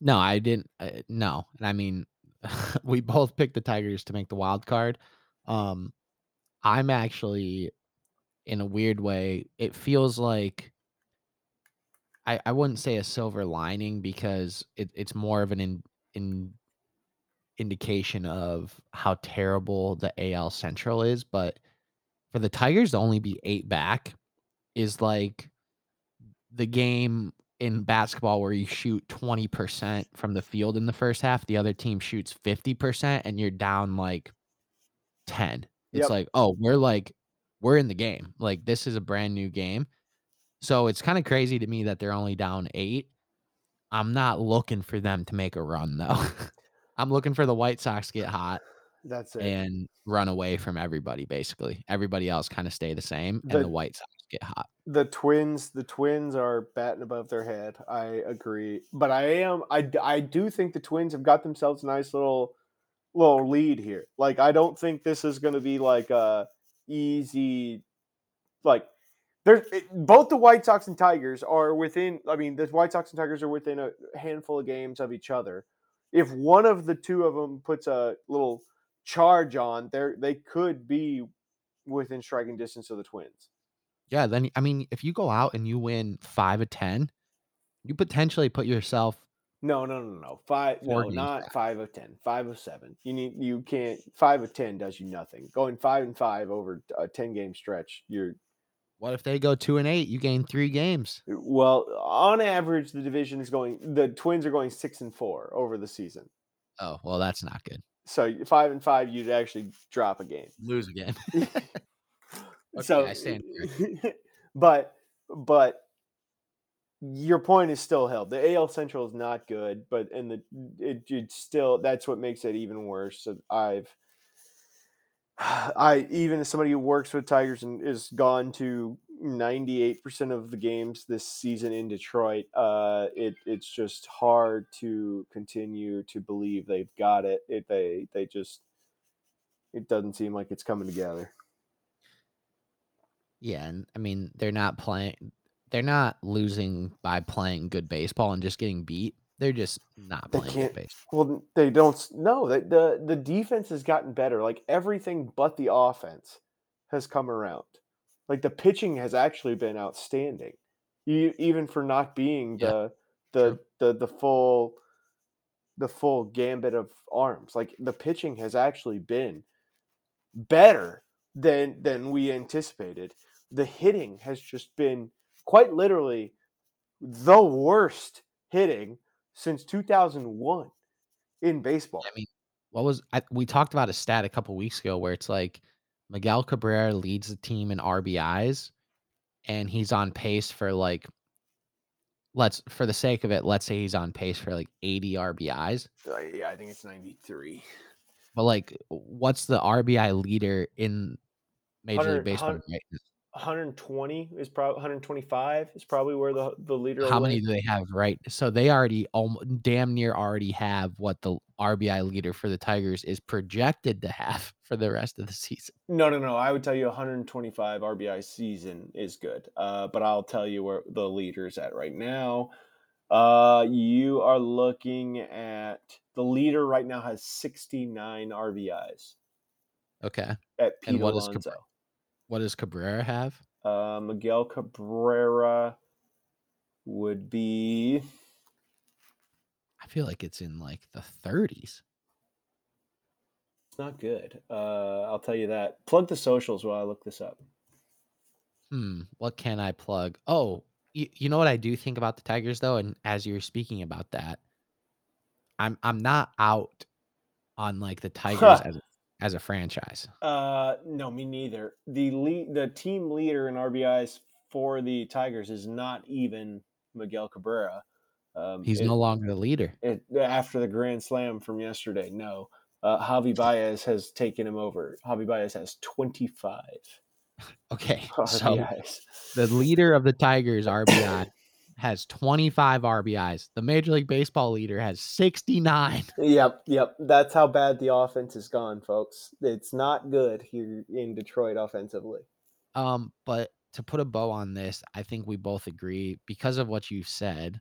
No, I didn't. Uh, no, and I mean, [LAUGHS] we both picked the Tigers to make the wild card. Um, I'm actually in a weird way, it feels like I I wouldn't say a silver lining because it it's more of an in in indication of how terrible the AL Central is, but for the Tigers to only be 8 back is like the game in basketball where you shoot 20% from the field in the first half, the other team shoots 50% and you're down like 10. It's Yep. like, "Oh, we're like we're in the game." Like this is a brand new game. So it's kind of crazy to me that they're only down 8. I'm not looking for them to make a run though. [LAUGHS] I'm looking for the White Sox to get hot That's it. and run away from everybody basically. Everybody else kind of stay the same and The- the White Sox get hot. the twins the twins are batting above their head i agree but i am I, I do think the twins have got themselves a nice little little lead here. Like i don't think this is going to be like a easy like there's eh, both the white sox and tigers are within i mean the white sox and tigers are within a handful of games of each other. If one of the two of them puts a little charge on there they could be within striking distance of the twins. Yeah, then I mean, if you go out and you win 5 of 10, you potentially put yourself No, no, no, no. Five. Four no, not back. five of ten. Five of seven. You need. You can't. Five of ten does you nothing. Going five and five over a ten game stretch. You're what if they go 2 and 8, you gain 3 games. Uh, well. On average, the division is going. The Twins are going six and four over the season. Oh, well that's not good. So five and five, you'd actually drop a game. Lose again. [LAUGHS] [LAUGHS] so I stand [LAUGHS] but but your point is still held. The AL Central is not good, but and the it, it still that's what makes it even worse. So I've [SIGHS] I even as somebody who works with Tigers and is gone to 98% of the games this season in Detroit, uh it it's just hard to continue to believe they've got it. It they they just it doesn't seem like it's coming together. yeah, and I mean, they're not playing they're not losing by playing good baseball and just getting beat. They're just not They playing good baseball. Well, they don't. No, the, the the defense has gotten better. Like everything but the offense has come around. Like the pitching has actually been outstanding, e- even for not being Yeah, the the the the full the full gambit of arms. Like the pitching has actually been better than than we anticipated. The hitting has just been quite literally the worst hitting since 2001 in baseball. I mean, what was I, we talked about a stat a couple weeks ago where it's like Miguel Cabrera leads the team in RBIs and he's on pace for like let's for the sake of it, let's say he's on pace for like 80 RBIs. Uh, yeah, I think it's 93. But like what's the RBI leader in Major League Baseball right now? 120 is probably 125 is probably where the the leader. How many do they have right? So they already almo- damn near already have what the RBI leader for the Tigers is projected to have [LAUGHS] for the rest of the season. No, no, no. I would tell you 125 RBI season is good. Uh, but I'll tell you where the leader is at right now. Uh, you are looking at the leader right now has 69 RBIs Okay. at Pete And what is Alonso. What does Cabrera have? Uh, Miguel Cabrera would be I feel like it's in like the 30s. it's not good. Uh, I'll tell you that. Plug the socials while I look this up. Hmm. What can I plug? Oh, you, you know what I do think about the Tigers though, and as you're speaking about that, I'm I'm not out on like the [LAUGHS] Tigers as a, as a franchise. Uh, no, me neither. The lead, the team leader in RBIs for the Tigers is not even Miguel Cabrera. Um, He's it- no longer the leader. it, after the grand slam from yesterday. No, uh, Javi Baez has taken him over. Javi Baez has 25 [LAUGHS] Okay. [LAUGHS] So the leader of the Tigers RBI has 25 RBIs. The Major League Baseball leader has 69. [LAUGHS] Yep, yep. That's how bad the offense has gone, folks. It's not good here in Detroit offensively. Um, but to put a bow on this, I think we both agree because of what you said,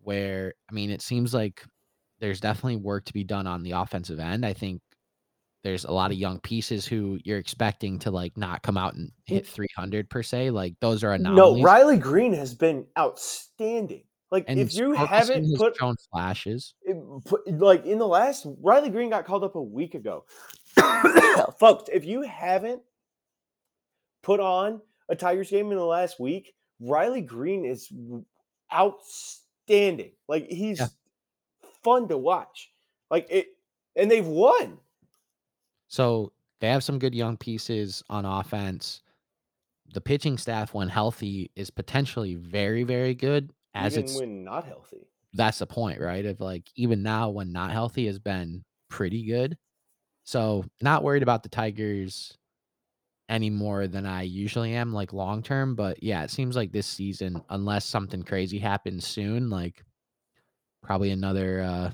where I mean, it seems like there's definitely work to be done on the offensive end. I think there's a lot of mm. young pieces who you're expecting to like not come out and mm. hit 300 per se. Like those are anomalies. No, Riley Greene has been outstanding. Like and if you haven't put, shown flashes, it- put like in the last Riley Greene got called up a week ago. [COUGHS] Folks, if you haven't put on a Tigers game in the last week, Riley Greene is outstanding. Like he's Yeah. fun to watch. Like it and they've won. So they have some good young pieces on offense. The pitching staff, when healthy, is potentially very, very good. As even it's when not healthy. that's the point, right? Of like even now when not healthy has been pretty good. So not worried about the Tigers any more than I usually am, like long term. But yeah, it seems like this season, unless something crazy happens soon, like probably another uh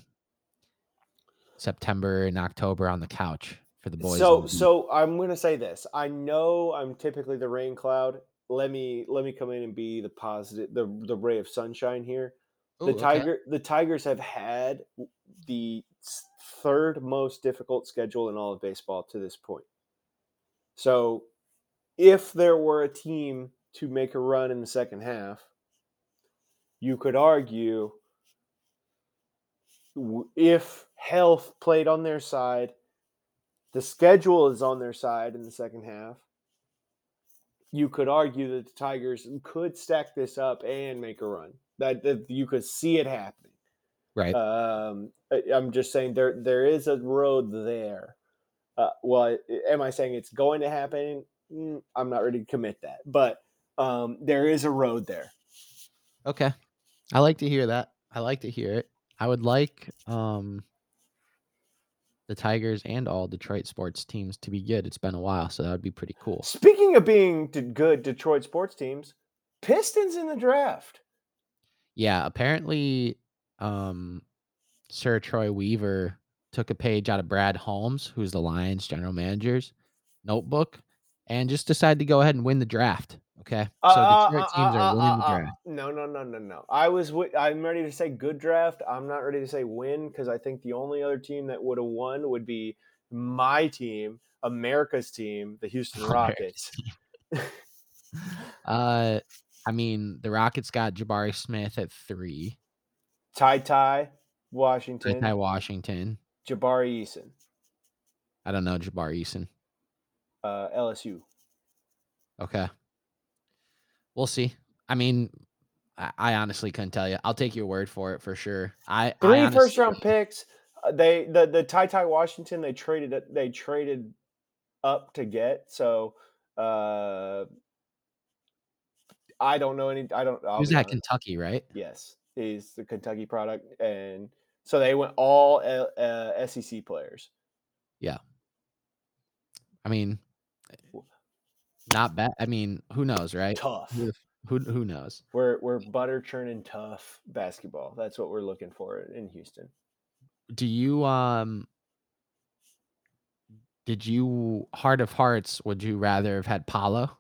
September and October on the couch for the boys. So so I'm gonna say this. I know I'm typically the rain cloud. Let me let me come in and be the positive the the ray of sunshine here. Ooh, the okay. tiger the tigers have had the third most difficult schedule in all of baseball to this point so if there were a team to make a run in the second half you could argue if health played on their side the schedule is on their side in the second half you could argue that the tigers could stack this up and make a run that, that you could see it happening right. um, I'm just saying there there is a road there. Uh, well, am I saying it's going to happen? Mm, I'm not ready to commit that, but um, there is a road there. Okay. I like to hear that. I like to hear it. I would like um the Tigers and all Detroit sports teams to be good. It's been a while, so that would be pretty cool. Speaking of being good Detroit sports teams, Pistons in the draft. Yeah, apparently um Sir Troy Weaver took a page out of Brad Holmes, who's the Lions general manager's notebook, and just decided to go ahead and win the draft. Okay. So Uh, Detroit uh, teams uh, are uh, winning the uh, uh, draft. No, no, no, no, no. I was. wi- I'm ready to say good draft. I'm not ready to say win because I think the only other team that would have won would be my team, America's team, the [LAUGHS] Houston Rockets. [LAUGHS] Uh I mean, the Rockets got Jabari Smith at three. Ty Ty, Washington, Ty Washington. Jabari Eason, I don't know Jabari Eason. uh, LSU. Okay. We'll see. I mean, I, I honestly couldn't tell you. I'll take your word for it for sure. I I Three honestly- first round picks. Uh, They the the Ty Ty Washington they traded they traded up to get so. uh I don't know any. I don't. I'll at. Kentucky, right? Yes, he's the Kentucky product, and so they went all uh, SEC players. Yeah, I mean, not bad. I mean, who knows, right? Tough. Who, who knows? We're we're butter churning tough basketball. That's what we're looking for in Houston. Do you um did you heart of hearts would you rather have had Paolo?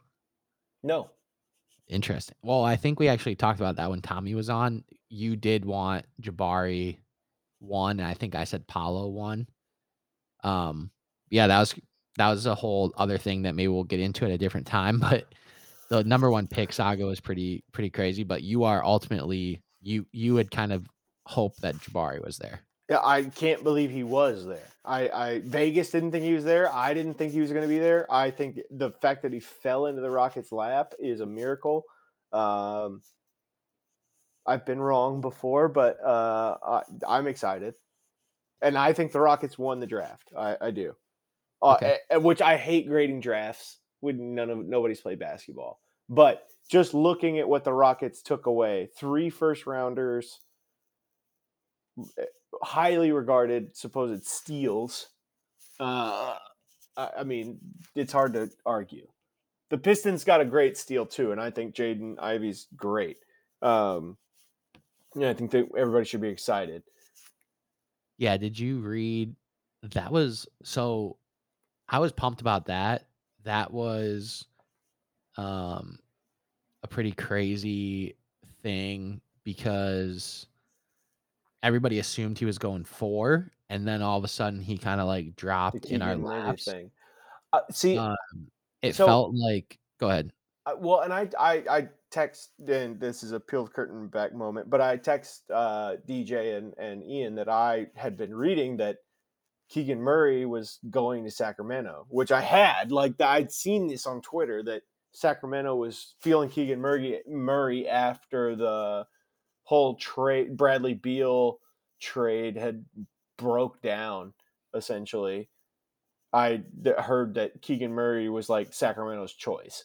No, Interesting. Well, I think we actually talked about that when Tommy was on. You did want Jabari one, and I think I said Paolo one. Um, yeah, that was that was a whole other thing that maybe we'll get into at a different time. [LAUGHS] But the number one pick saga was pretty pretty crazy. But you are ultimately you you would kind of hope that Jabari was there. Yeah, I can't believe he was there. I, I Vegas didn't think he was there. I didn't think he was going to be there. I think the fact that he fell into the Rockets' lap is a miracle. Um, I've been wrong before, but uh, I, I'm excited, and I think the Rockets won the draft. I, I do, Okay. a- a- which I hate grading drafts when none of nobody's played basketball. But just looking at what the Rockets took away, three first rounders, highly regarded supposed steals. Uh, I, I mean, it's hard to argue. The Pistons got a great steal too, and I think Jaden Ivey's great. Um, yeah, I think that everybody should be excited. Yeah, did you read that was so I was pumped about that. That was um a pretty crazy thing because everybody assumed he was going 4 and then all of a sudden he kind of like dropped in our laps. Uh, see, Um, it so felt like go ahead. I, well, and I, I, I text, and this is a peeled curtain back moment, but I text uh, DJ and, and Ian that I had been reading that Keegan Murray was going to Sacramento, which I had. Like, I'd seen this on Twitter that Sacramento was feeling Keegan Murray, Murray after the whole trade, Bradley Beal trade had broke down, essentially. I heard that Keegan Murray was like Sacramento's choice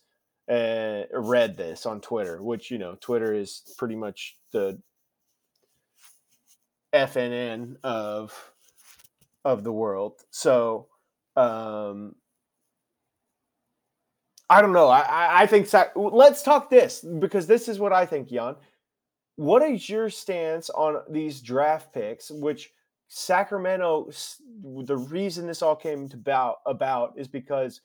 uh, read this on Twitter, which you know Twitter is pretty much the FNN of of the world. So um, I don't know. I I, think Sac- let's talk this because this is what I think, Jan. What is your stance on these draft picks? Which Sacramento, the reason this all came to about about is because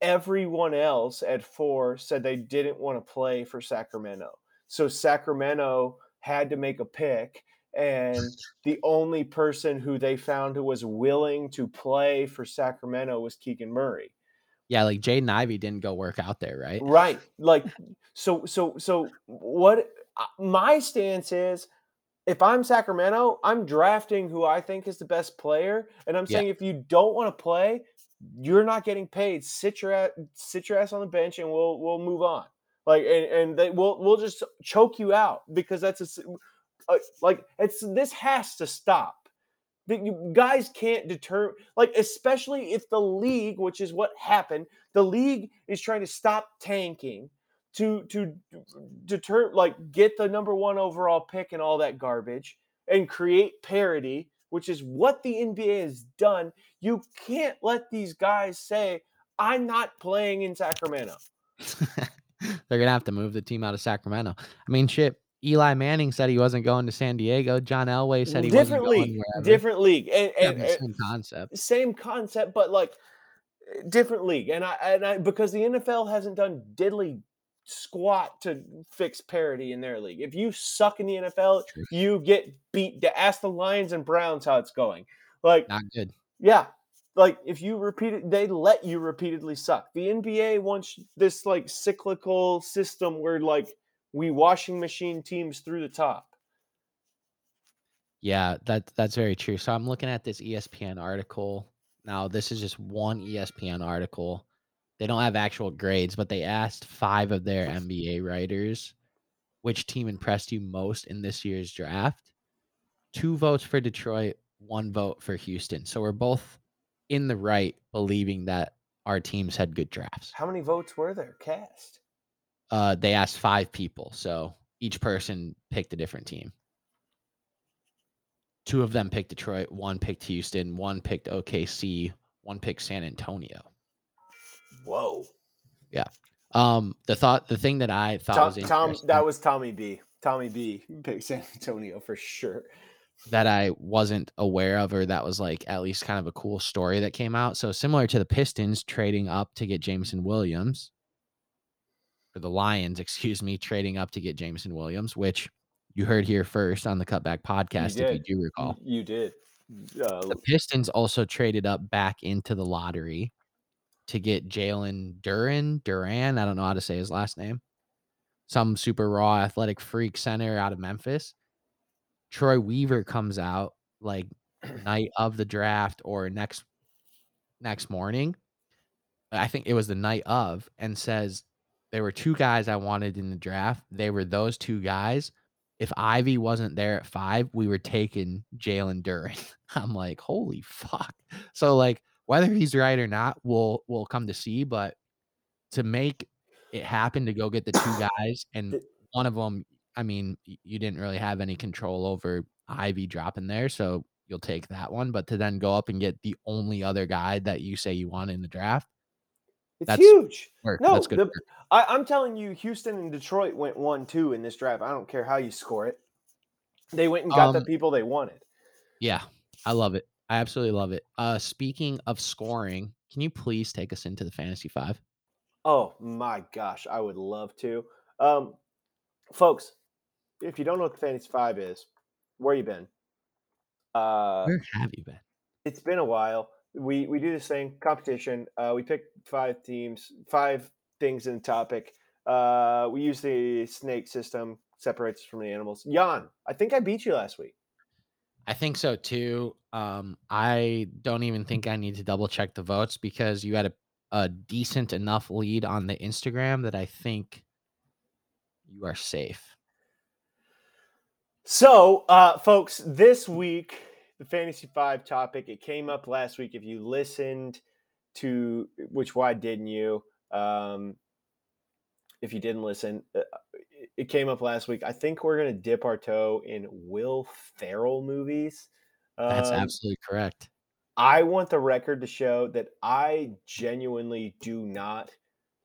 everyone else at four said they didn't want to play for Sacramento. So Sacramento had to make a pick. And the only person who they found who was willing to play for Sacramento was Keegan Murray. Yeah, like Jaden Ivey didn't go work out there, right? Right. Like, so, so, so what uh, my stance is if I'm Sacramento, I'm drafting who I think is the best player. And I'm Yeah. saying if you don't want to play, you're not getting paid. Sit your ass, sit your ass on the bench, and we'll we'll move on. Like and and they, we'll we'll just choke you out because that's a uh, like it's this has to stop. The, you guys can't deter like especially if the league, which is what happened, the league is trying to stop tanking to to deter like get the number one overall pick and all that garbage and create parity, which is what the NBA has done. You can't let these guys say, I'm not playing in Sacramento. [LAUGHS] They're gonna have to move the team out of Sacramento. I mean, shit. Eli Manning said he wasn't going to San Diego. John Elway said he different wasn't league, different league. And, Yeah, and, but and same concept. same concept, but like different league. And I and I because the NFL hasn't done diddly squat to fix parity in their league. If you suck in the NFL, you get beat. To ask the Lions and Browns how it's going. Like Not good. Yeah. Like if you repeat it, they let you repeatedly suck. The NBA wants this like cyclical system where like we washing machine teams through the top. Yeah, that that's very true. So I'm looking at this ESPN article. Now, this is just one ESPN article. They don't have actual grades, but they asked five of their NBA writers which team impressed you most in this year's draft. Two votes for Detroit, one vote for Houston. So we're both in the right believing that our teams had good drafts. How many votes were there cast? Uh, they asked five people, so each person picked a different team. Two of them picked Detroit, one picked Houston, one picked OKC, one picked San Antonio. Whoa. Yeah. Um, the thought, the thing that I thought Tom, was Tom that was Tommy B. Tommy B [LAUGHS] picked San Antonio for sure. that I wasn't aware of, or that was like at least kind of a cool story that came out. So similar to the Pistons trading up to get Jameson Williams, or the Lions, [LAUGHS] excuse me, trading up to get Jameson Williams, which you heard here first on the Cutback podcast, if you do recall. You did. Uh, The Pistons also traded up back into the lottery to get Jalen Duren. Duren, I don't know how to say his last name. Some super raw athletic freak center out of Memphis. Troy Weaver comes out like [CLEARS THROAT] night of the draft or next next morning. I think it was the night of, and says there were two guys I wanted in the draft. They were those two guys. If Ivey wasn't there at five, we were taking Jalen Duren. [LAUGHS] I'm like, holy fuck. So like whether he's right or not, we'll we'll come to see. But to make it happen to go get the two [COUGHS] guys, and one of them, I mean, you didn't really have any control over Ivey dropping there, so you'll take that one. But to then go up and get the only other guy that you say you want in the draft, it's that's- huge. work. No, That's good. the- I, I'm telling you, Houston and Detroit went one two in this draft. I don't care how you score it. They went and got the Um, people they wanted. Yeah, I love it. I absolutely love it. Uh, speaking of scoring, can you please take us into the fantasy five? Oh my gosh, I would love to. Um, folks, if you don't know what the Fantasy Five is, where you been? Uh, Where have you been? It's been a while. We we do this thing competition. Uh, we pick five teams, five things in the topic. Uh, we use the snake system, separates us from the animals. Jan, I think I beat you last week. I think so too. Um, I don't even think I need to double check the votes because you had a, a decent enough lead on the Instagram that I think you are safe. So, uh, folks, this week the fantasy five topic it came up last week. If you listened to which why didn't you? Um, if you didn't listen, uh, it came up last week. I think we're gonna dip our toe in Will Ferrell movies. That's Um, absolutely correct. I want the record to show that I genuinely do not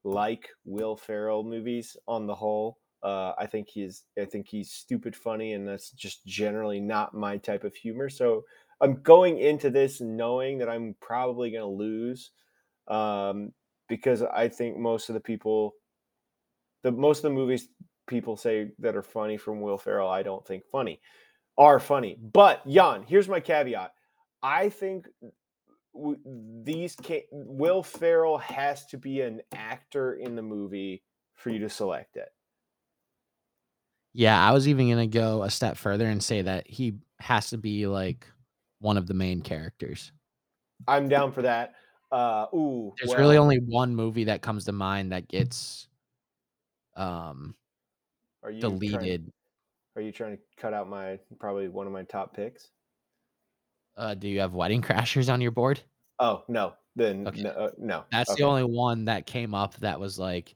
like Will Ferrell movies on the whole. Uh, I think he's I think he's stupid funny, and that's just generally not my type of humor. So I'm going into this knowing that I'm probably going to lose um, because I think most of the people, the most of the movies people say that are funny from Will Ferrell, I don't think funny are funny. But Jan, here's my caveat. I think these ca- Will Ferrell has to be an actor in the movie for you to select it. Yeah, I was even gonna go a step further and say that he has to be like one of the main characters. I'm down for that. Uh, ooh, There's really only one movie that comes to mind that gets um are you trying, deleted. are you trying to cut out my probably one of my top picks? Uh, do you have Wedding Crashers on your board? Oh no, then Okay. no, uh, no. That's Okay. the only one that came up that was like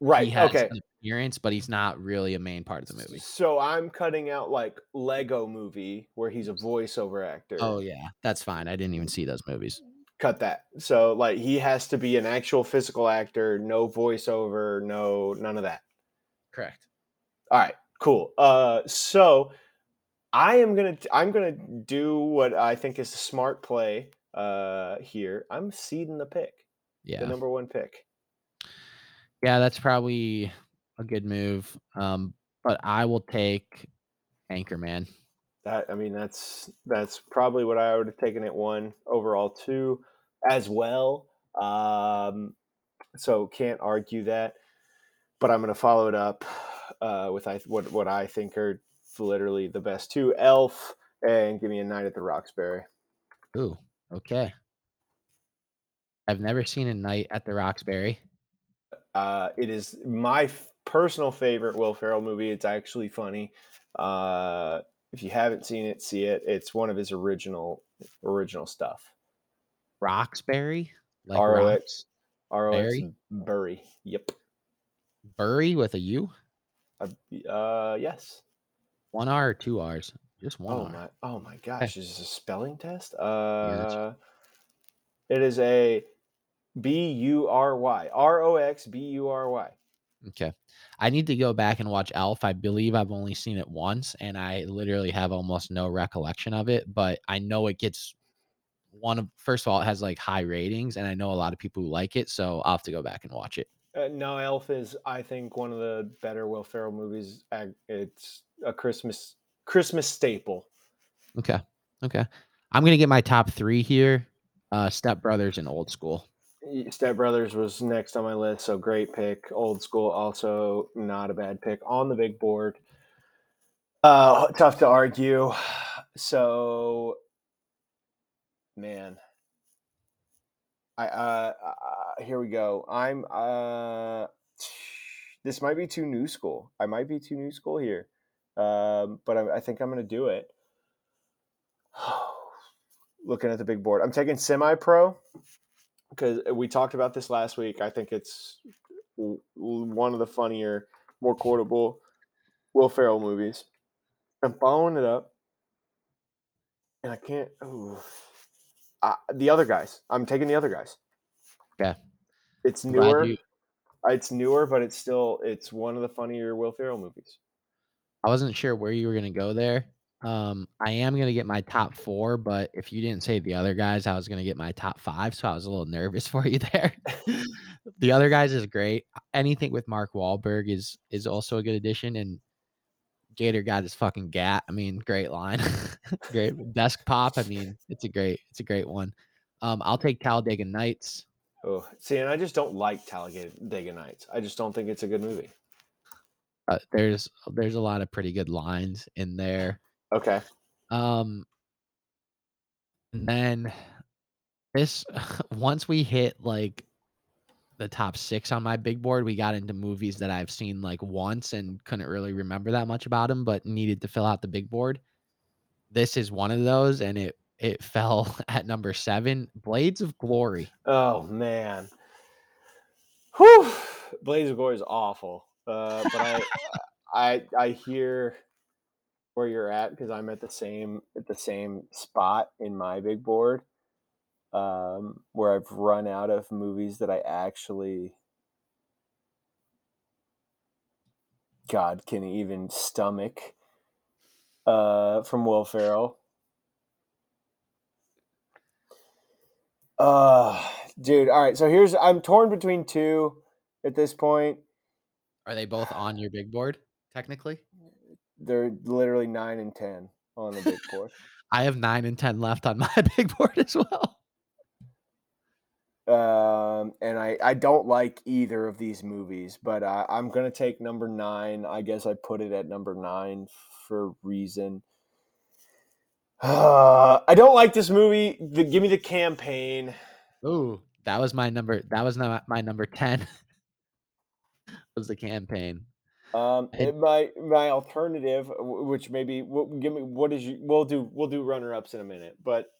right. he has Okay. an appearance, but he's not really a main part of the movie. So I'm cutting out like Lego Movie where he's a voiceover actor. Oh yeah, that's fine. I didn't even see those movies. cut that. So like he has to be an actual physical actor, no voiceover, no none of that. Correct. All right, cool. Uh so I am going to I'm going to do what I think is a smart play uh here. I'm seeding the pick. Yeah. The number 1 pick. Yeah, that's probably a good move. Um, but I will take Anchorman. That I mean that's that's probably what I would have taken at 1 overall 2 as well. Um so can't argue that. But I'm going to follow it up uh, with I what what I think are literally the best two: Elf and give me a Night at the Roxbury. Ooh, okay. I've never seen a night at the Roxbury. Uh, it is my f- personal favorite Will Ferrell movie. It's actually funny. Uh, if you haven't seen it, see it. It's one of his original original stuff. Roxbury? Like R O? X R O X? Bury. Yep. Bury with a U? Uh, uh, yes. One R or two R's? Just one Oh R. my! Oh my gosh! Is this a spelling test? Uh, it is a B U R Y R O X B U R Y. Okay. I need to go back and watch Elf. I believe I've only seen it once and I literally have almost no recollection of it, but I know it gets one of first of all, it has like high ratings and I know a lot of people who like it, so I'll have to go back and watch it. Uh, no, Elf is I think one of the better Will Ferrell movies. It's a Christmas Christmas staple. Okay. Okay. I'm gonna get my top three here. Uh Step Brothers and Old School. Step Brothers was next on my list, so great pick. Old School also not a bad pick on the big board. Uh, tough to argue. So, man, I uh, uh here we go. I'm uh this might be too new school. I might be too new school here. Um, but I, I think I'm gonna do it. [SIGHS] Looking at the big board, I'm taking semi-pro because we talked about this last week. I think it's one of the funnier, more quotable Will Ferrell movies. I'm following it up, and I can't. Ooh. Uh, the other guys. I'm taking the other guys. Yeah, It's newer. you- It's newer, but it's still it's one of the funnier Will Ferrell movies. I wasn't sure where you were gonna go there. Um, I am gonna get my top four, but if you didn't say the other guys, I was gonna get my top five, so I was a little nervous [LAUGHS] for you there. the other guys is great. Anything with Mark Wahlberg is is also a good addition, and Gator got his fucking gat. I mean, great line. [LAUGHS] great [LAUGHS] desk pop. I mean, it's a great, it's a great one. Um, I'll take Talladega Nights. Oh, see, and I just don't like Talladega Nights. I just don't think it's a good movie. Uh, there's there's a lot of pretty good lines in there. Okay. Um, and then this [LAUGHS] once we hit like the top six on my big board, we got into movies that I've seen like once and couldn't really remember that much about them, but needed to fill out the big board. This is one of those, and it it [LAUGHS] fell at number seven. Blades of Glory. Oh man. Whew. Blades of Glory is awful. Uh, but I [LAUGHS] I I hear where you're at because I'm at the same at the same spot in my big board um, where I've run out of movies that I actually, God, can even stomach uh, from Will Ferrell. Uh, dude, all right. So here's I'm torn between two at this point. Are they both on your big board technically? They're literally nine and ten on the big board. [LAUGHS] I have nine and ten left on [LAUGHS] my big board as well. Um, and I, I don't like either of these movies, but I, I'm gonna take number nine. I guess I put it at number nine for a reason. Uh, [SIGHS] I don't like this movie. The, give me the campaign. Ooh, that was my number. That was not my number ten. [LAUGHS] was the campaign. Um, and my my alternative, which maybe we'll, give me what is you? We'll do we'll do runner ups in a minute, but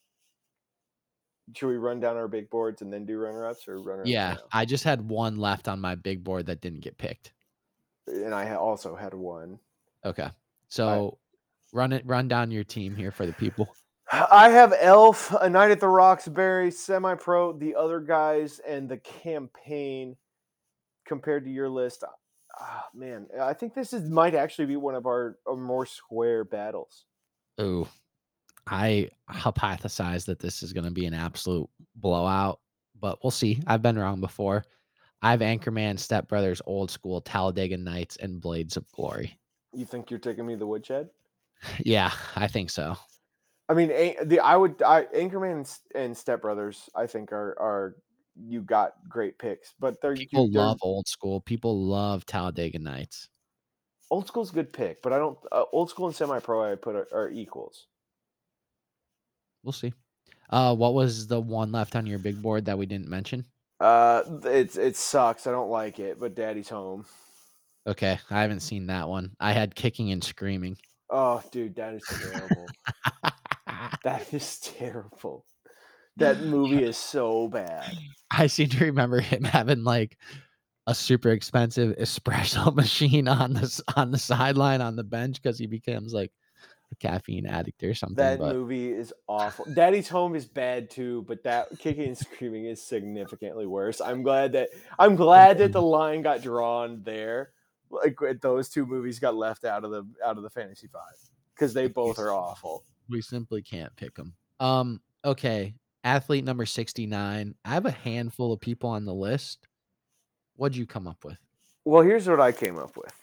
should we run down our big boards and then do runner ups or runner? Yeah, I just had one left on my big board that didn't get picked, and I also had one. Okay, so I, run it, run down your team here for the people. I have Elf, A Night at the Roxbury, Semi Pro, the other guys, and the campaign. Compared to your list, oh, man, uh, I think this is might actually be one of our, our more square battles. Oh, I hypothesize that this is going to be an absolute blowout, but we'll see. I've been wrong before. I have Anchorman, Step Brothers, Old School, Talladega Nights, and Blades of Glory. You think you're taking me the woodshed? [LAUGHS] Yeah, I think so. I mean, the I would I Anchorman and Step Brothers, I think are are you got great picks, but they're people they're, love Old School. People love Talladega Nights. Old School's a good pick, but I don't. Uh, old School and Semi Pro I put are, are equals. We'll see. Uh, what was the one left on your big board that we didn't mention? Uh, it's it sucks. I don't like it, but Daddy's home. Okay, I haven't seen that one. I had kicking and screaming. Oh, dude, that is terrible. [LAUGHS] that is terrible. That [LAUGHS] movie is so bad. I seem to remember him having like a super expensive espresso [LAUGHS] machine on the on the sideline on the bench because he becomes like a caffeine addict or something. That but... movie is awful. Daddy's Home is bad too, but that kicking and screaming is significantly worse. I'm glad that I'm glad that the line got drawn there. Like those two movies got left out of the out of the fantasy five because they both are awful. We simply can't pick them. Um. Okay. Athlete number sixty nine. I have a handful of people on the list. What'd you come up with? Well, here's what I came up with,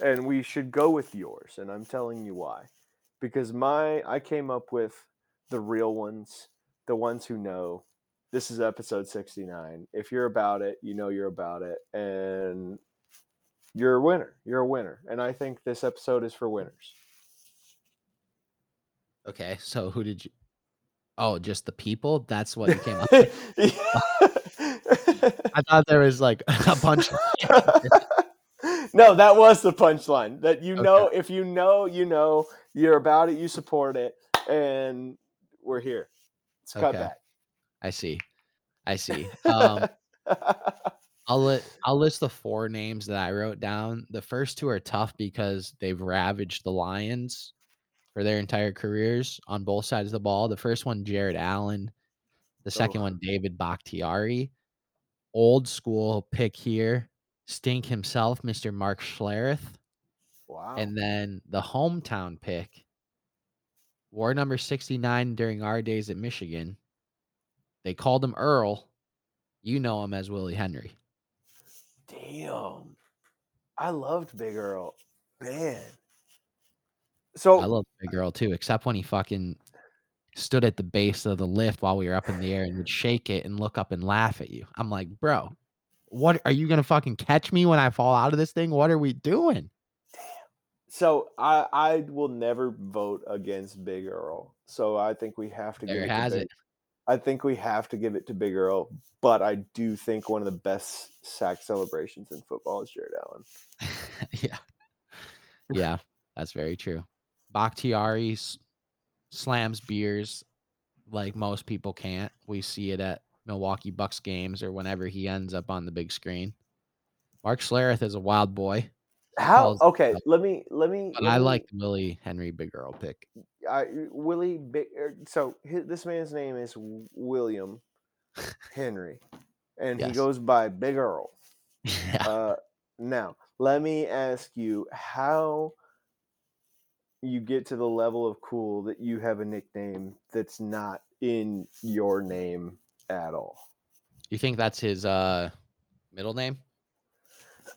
and we should go with yours, and I'm telling you why because my I came up with the real ones, the ones who know. This is episode 69. If you're about it, you know you're about it and you're a winner. You're a winner. And I think this episode is for winners. Okay, so who did you Oh, just the people? That's what you came up with. [LAUGHS] I thought there was like [LAUGHS] a bunch [LAUGHS] no, that was the punchline. That you know, if you know, you know, you're about it, you support it, and we're here. It's cut back. I see. I see. Um, I'll let I'll list the four names that I wrote down. The first two are tough because they've ravaged the Lions for their entire careers on both sides of the ball. The first one, Jared Allen. The second oh. one, David Bakhtiari. Old school pick here. Stink himself, Mr. Mark Schlereth. Wow. And then the hometown pick, wore number 69 during our days at Michigan. They called him Earl. You know him as Willie Henry. Damn. I loved Big Earl. Man. So I love Big Earl too, except when he fucking stood at the base of the lift while we were up in the air and would shake it and look up and laugh at you. I'm like, bro, what are you gonna fucking catch me when I fall out of this thing? What are we doing? So I I will never vote against Big Earl. So I think we have to give it has to Big, it. I think we have to give it to Big Earl, but I do think one of the best sack celebrations in football is Jared Allen. [LAUGHS] yeah. Yeah, that's very true. Bakhtiari slams beers like most people can't. We see it at Milwaukee Bucks games or whenever he ends up on the big screen. Mark Schlereth is a wild boy, How okay, himself- let me let me but let I like Willie Henry Big Earl pick. I Willie Big er, so hi this man's name is William Henry and he goes by Big Earl. [LAUGHS] yeah. Uh, now, let me ask you how you get to the level of cool that you have a nickname that's not in your name at all. You think that's his uh middle name?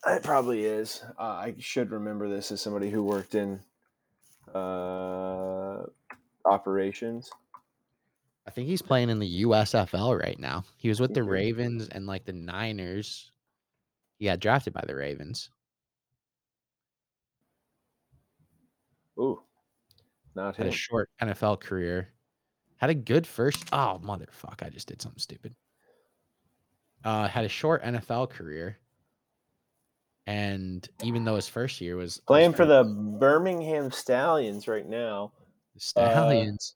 It probably is. Uh, I should remember this as somebody who worked in uh, operations. I think he's playing in the USFL right now. He was with the. Ravens and like the Niners. He got drafted by the Ravens. Ooh, not Had him. a short NFL career. Had a good first. Oh motherfuck! I just did something stupid. Uh, had a short NFL career, and even though his first year was was Playing for the Birmingham Stallions right now. the Stallions,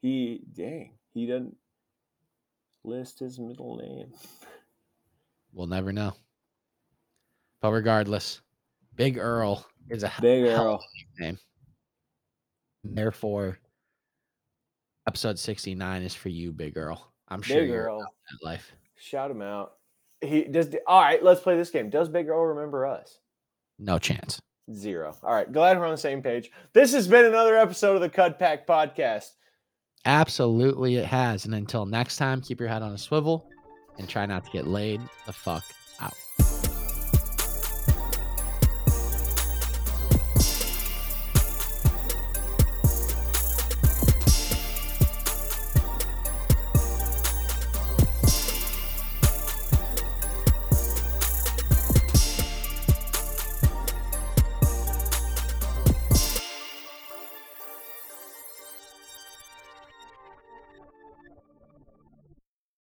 He dang, he doesn't list his middle name. we'll never know. But regardless, Big Earl is a Big Earl. name. Therefore, episode sixty nine is for you, Big Earl. I'm sure Big you're Earl. that life. Shout him out. He does. All right, let's play this game. Does Big Earl remember us? No chance. Zero. All right, glad we're on the same page. This has been another episode of the Cut Pack Podcast. Absolutely, it has. And until next time, keep your head on a swivel and try not to get laid the fuck out.